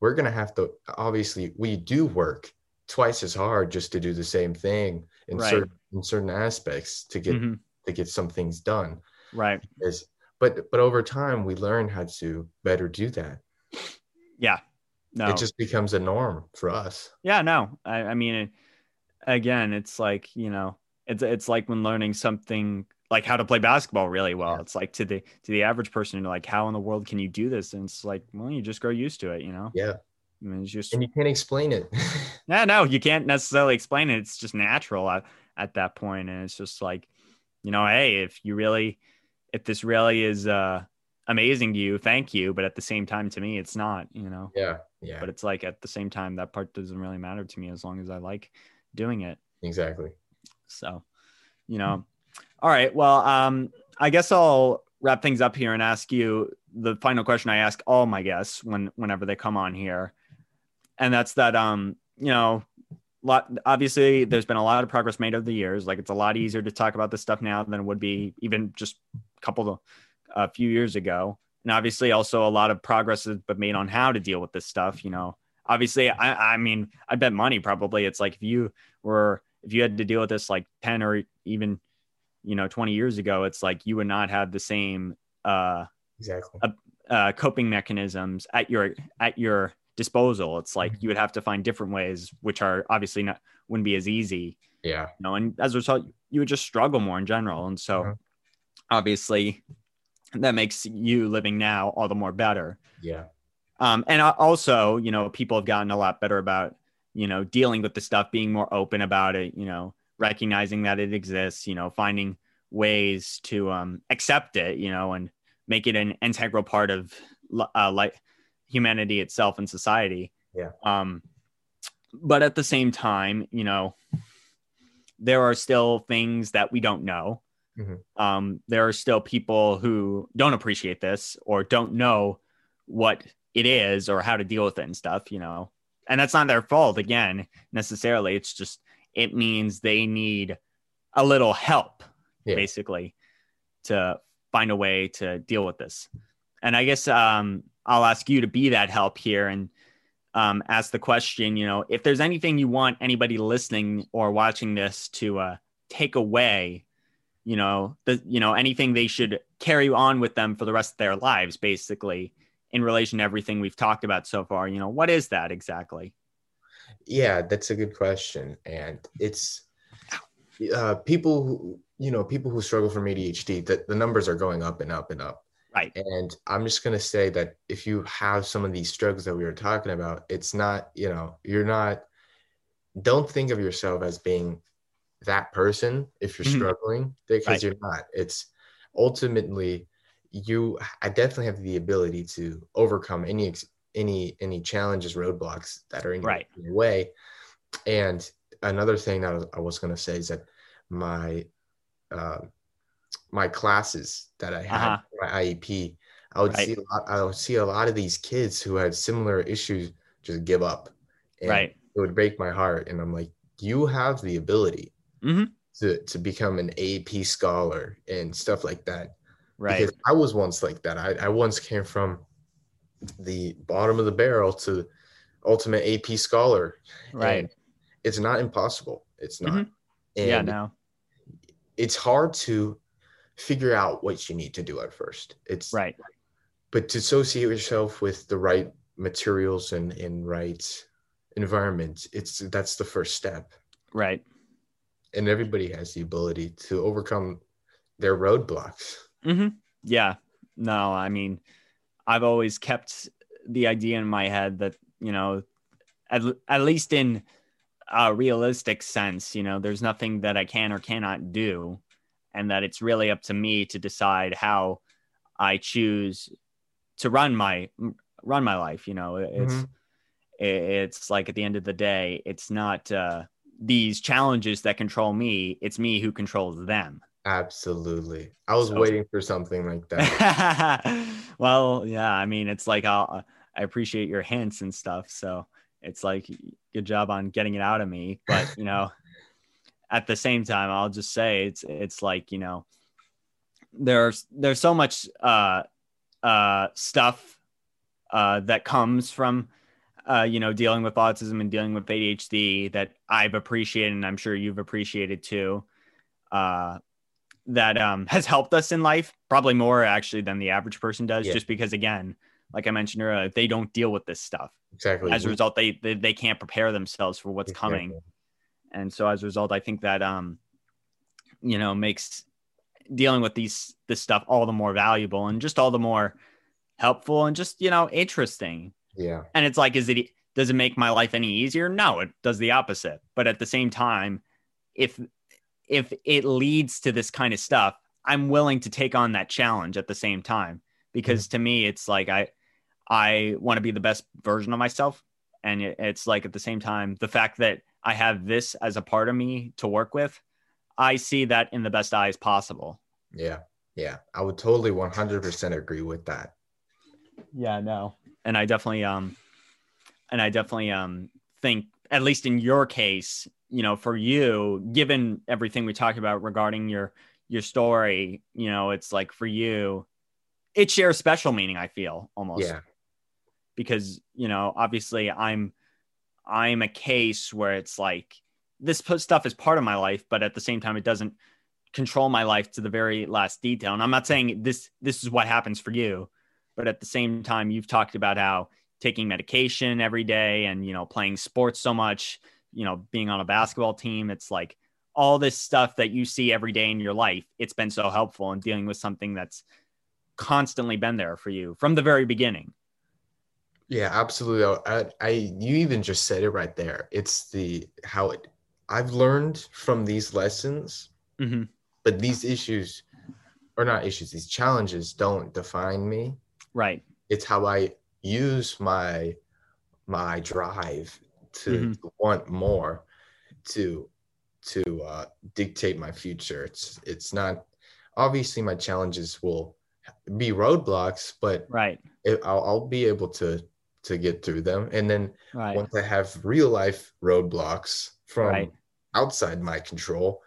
we're going to have to obviously we do work twice as hard just to do the same thing in Right. certain in certain aspects to get Mhm. to get some things done. Right. Is but but over time we learn how to better do that. Yeah. No. It just becomes a norm for us. Yeah no. I, I mean it, again it's like you know it's it's like when learning something like how to play basketball really well. Yeah. it's like to the to the average person like how in the world can you do this? And it's like well you just grow used to it you know? Yeah I mean, it's just and you can't explain it. No no you can't necessarily explain it. It's just natural at, at that point. And it's just like you know hey if you really if this really is uh amazing to you thank you. But at the same time to me it's not you know? Yeah yeah. But it's like at the same time that part doesn't really matter to me as long as i like doing it. Exactly. So you know all right. Well um i guess i'll wrap things up here and ask you the final question i ask all my guests when whenever they come on here and that's that um you know lot obviously there's been a lot of progress made over the years. Like it's a lot easier to talk about this stuff now than it would be even just a couple of a few years ago. And obviously also a lot of progress has been made on how to deal with this stuff you know. Obviously i i mean i bet money probably. It's like if you were if you had to deal with this like 10 or even you know 20 years ago it's like you would not have the same uh exactly. uh, coping mechanisms at your at your disposal. It's like you would have to find different ways, which are obviously not wouldn't be as easy, yeah you know. And as a result, you would just struggle more in general. And so, Mhm. obviously, that makes you living now all the more better. yeah Um, and also, you know, people have gotten a lot better about you know dealing with the stuff, being more open about it. You know, recognizing that it exists. You know, finding ways to um, accept it. You know, and make it an integral part of uh, like humanity itself and society. Yeah. Um, but at the same time, you know, there are still things that we don't know. Mhm. Um, there are still people who don't appreciate this or don't know what it is or how to deal with it and stuff, you know. And that's not their fault again, necessarily. It's just it means they need a little help, Yeah. basically, to find a way to deal with this. And I guess um, I'll ask you to be that help here and um, ask the question, you know, if there's anything you want anybody listening or watching this to uh, take away, you know, the, you know, anything they should carry on with them for the rest of their lives, basically, in relation to everything we've talked about so far, you know, what is that exactly? yeah that's a good question and it's uh people who you know people who struggle from adhd that the numbers are going up and up and up Right. and i'm just going to say that if you have some of these struggles that we were talking about it's not you know you're not don't think of yourself as being that person if you're Mhm. struggling because Right. you're not it's ultimately you i definitely have the ability to overcome any ex- any any challenges roadblocks that are in your, Right. in your way and another thing that I was, I was going to say is that my uh, my classes that I had Uh-huh. my IEP, I would Right. see a lot, I would see a lot of these kids who had similar issues just give up, and Right. It would break my heart, and I'm like, you have the ability Mhm. to to become an AP scholar and stuff like that. Right. Because I was once like that. I, I once came from the bottom of the barrel to ultimate AP scholar. Right. It's not impossible. It's not. Mhm. And yeah. Now. it's hard to figure out what you need to do at first. It's Right. but to associate yourself with the right materials and, and right environment, it's that's the first step. Right. And everybody has the ability to overcome their roadblocks. hmm Yeah. No, I mean, I've always kept the idea in my head that, you know, at, at least in a realistic sense, you know, there's nothing that I can or cannot do. And that it's really up to me to decide how I choose to run my run my life. You know, it's Mhm. it's like at the end of the day, it's not uh, these challenges that control me. It's me who controls them. Absolutely. I was So- waiting for something like that. well, yeah, I mean, it's like I'll, I appreciate your hints and stuff. So it's like good job on getting it out of me. But you know, at the same time, I'll just say it's it's like you know, there's there's so much uh uh stuff uh that comes from uh you know dealing with autism and dealing with ADHD that I've appreciated and I'm sure you've appreciated too. Uh that um, has helped us in life, probably more actually than the average person does, Yeah. just because again, like I mentioned earlier, they don't deal with this stuff. exactly. As a result, they they, they can't prepare themselves for what's coming, Exactly. And so as a result, I think that um, you know, makes dealing with these this stuff all the more valuable and just all the more helpful and just you know interesting. Yeah. And it's like, is it does it make my life any easier? No, it does the opposite. But at the same time, if if it leads to this kind of stuff, I'm willing to take on that challenge at the same time because to me, it's like I I want to be the best version of myself, and it's like at the same time, the fact that I have this as a part of me to work with, I see that in the best eyes possible. Yeah. Yeah. I would totally 100% agree with that. Yeah, no. And I definitely um and I definitely um think at least in your case, you know, for you, given everything we talked about regarding your your story, you know, it's like for you it shares special meaning, I feel almost. Yeah. Because, you know, obviously I'm I'm a case where it's like this stuff is part of my life, but at the same time it doesn't control my life to the very last detail. And I'm not saying this this is what happens for you, but at the same time you've talked about how taking medication every day and you know playing sports so much you know being on a basketball team it's like all this stuff that you see every day in your life it's been so helpful in dealing with something that's constantly been there for you from the very beginning Yeah, absolutely. I, I, you even just said it right there. It's the how it. I've learned from these lessons, hmm but these issues, or not issues, these challenges don't define me. right It's how I use my my drive to, Mhm. to want more, to to uh, dictate my future. It's it's not obviously my challenges will be roadblocks, but right it, I'll, I'll be able to to get through them and then right once i have real life roadblocks from Right. outside my control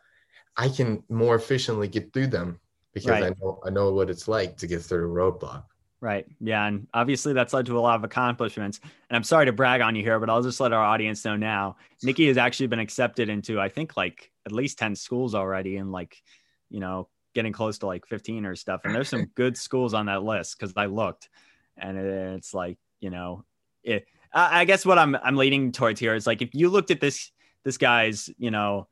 i can more efficiently get through them because i know i know what it's like to get through a roadblock Right. Yeah. And obviously that's led to a lot of accomplishments. And I'm sorry to brag on you here, but I'll just let our audience know now. Nikki has actually been accepted into, I think, like at least 10 schools already and like, you know, getting close to like 15 or stuff. And there's some good schools on that list because I looked and it's like, you know, it, I guess what I'm, I'm leading towards here is like, if you looked at this, this guy's, you know,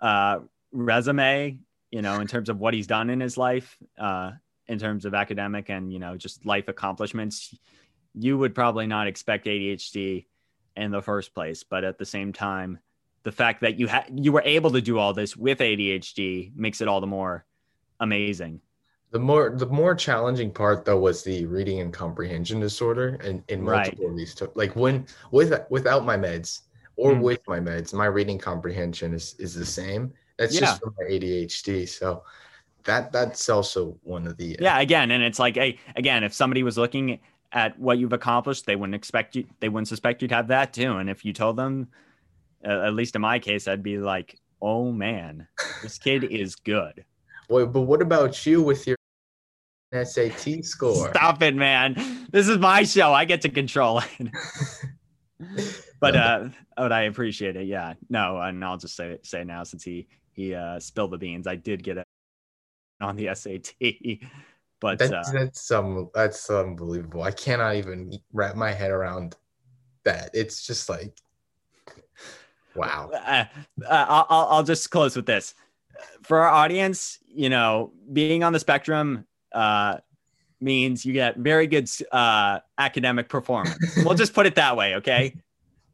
uh, resume, you know, in terms of what he's done in his life, uh, in terms of academic and you know just life accomplishments you would probably not expect adhd in the first place. But at the same time the fact that you had you were able to do all this with adhd makes it all the more amazing the more the more challenging part though was the reading and comprehension disorder and in Right. multiple of these like when with without my meds or Mm. with my meds my reading comprehension is is the same that's Yeah. just my adhd so that that's also one of the yeah again and it's like hey again if somebody was looking at what you've accomplished they wouldn't expect you they wouldn't suspect you'd have that too and if you told them uh, at least in my case i'd be like oh man This kid is good. Wait, but what about you with your SAT score? Stop it, man. This is my show. I get to control it. but uh but I appreciate it. Yeah. No, and I'll just say say now since he he uh spilled the beans, I did get it on the SAT. But that's uh, that's some that's unbelievable. I cannot even wrap my head around that. It's just like wow. uh, uh, I'll, I'll I'll just close with this. For our audience, you know, being on the spectrum uh, means you get very good uh, academic performance. we'll just put it that way, okay?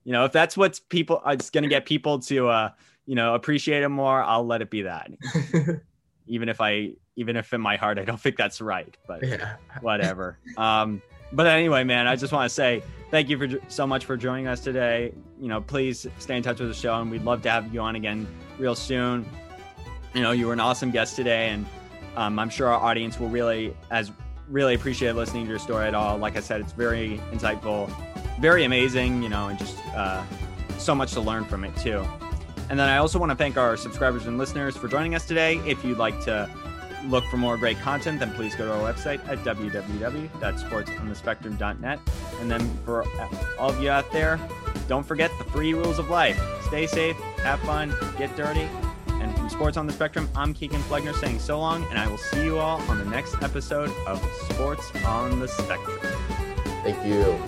You know, if that's what's people, uh, it's going to get people to, uh, you know, appreciate it more. I'll let it be that. even if I, even if in my heart I don't think that's right, but yeah. whatever. Um, but anyway, man, I just want to say thank you for so much for joining us today. You know, please stay in touch with the show, and we'd love to have you on again real soon. You know, you were an awesome guest today, and um, I'm sure our audience will really, as really appreciate listening to your story at all. Like I said, it's very insightful, very amazing. You know, and just uh, so much to learn from it too. And then I also want to thank our subscribers and listeners for joining us today. If you'd like to look for more great content, then please go to our website at www.sportsonthespectrum.net. And then for all of you out there, don't forget the free rules of life stay safe, have fun, get dirty. From Sports on the Spectrum, I'm Keegan Flegner saying so long, and I will see you all on the next episode of Sports on the Spectrum. Thank you.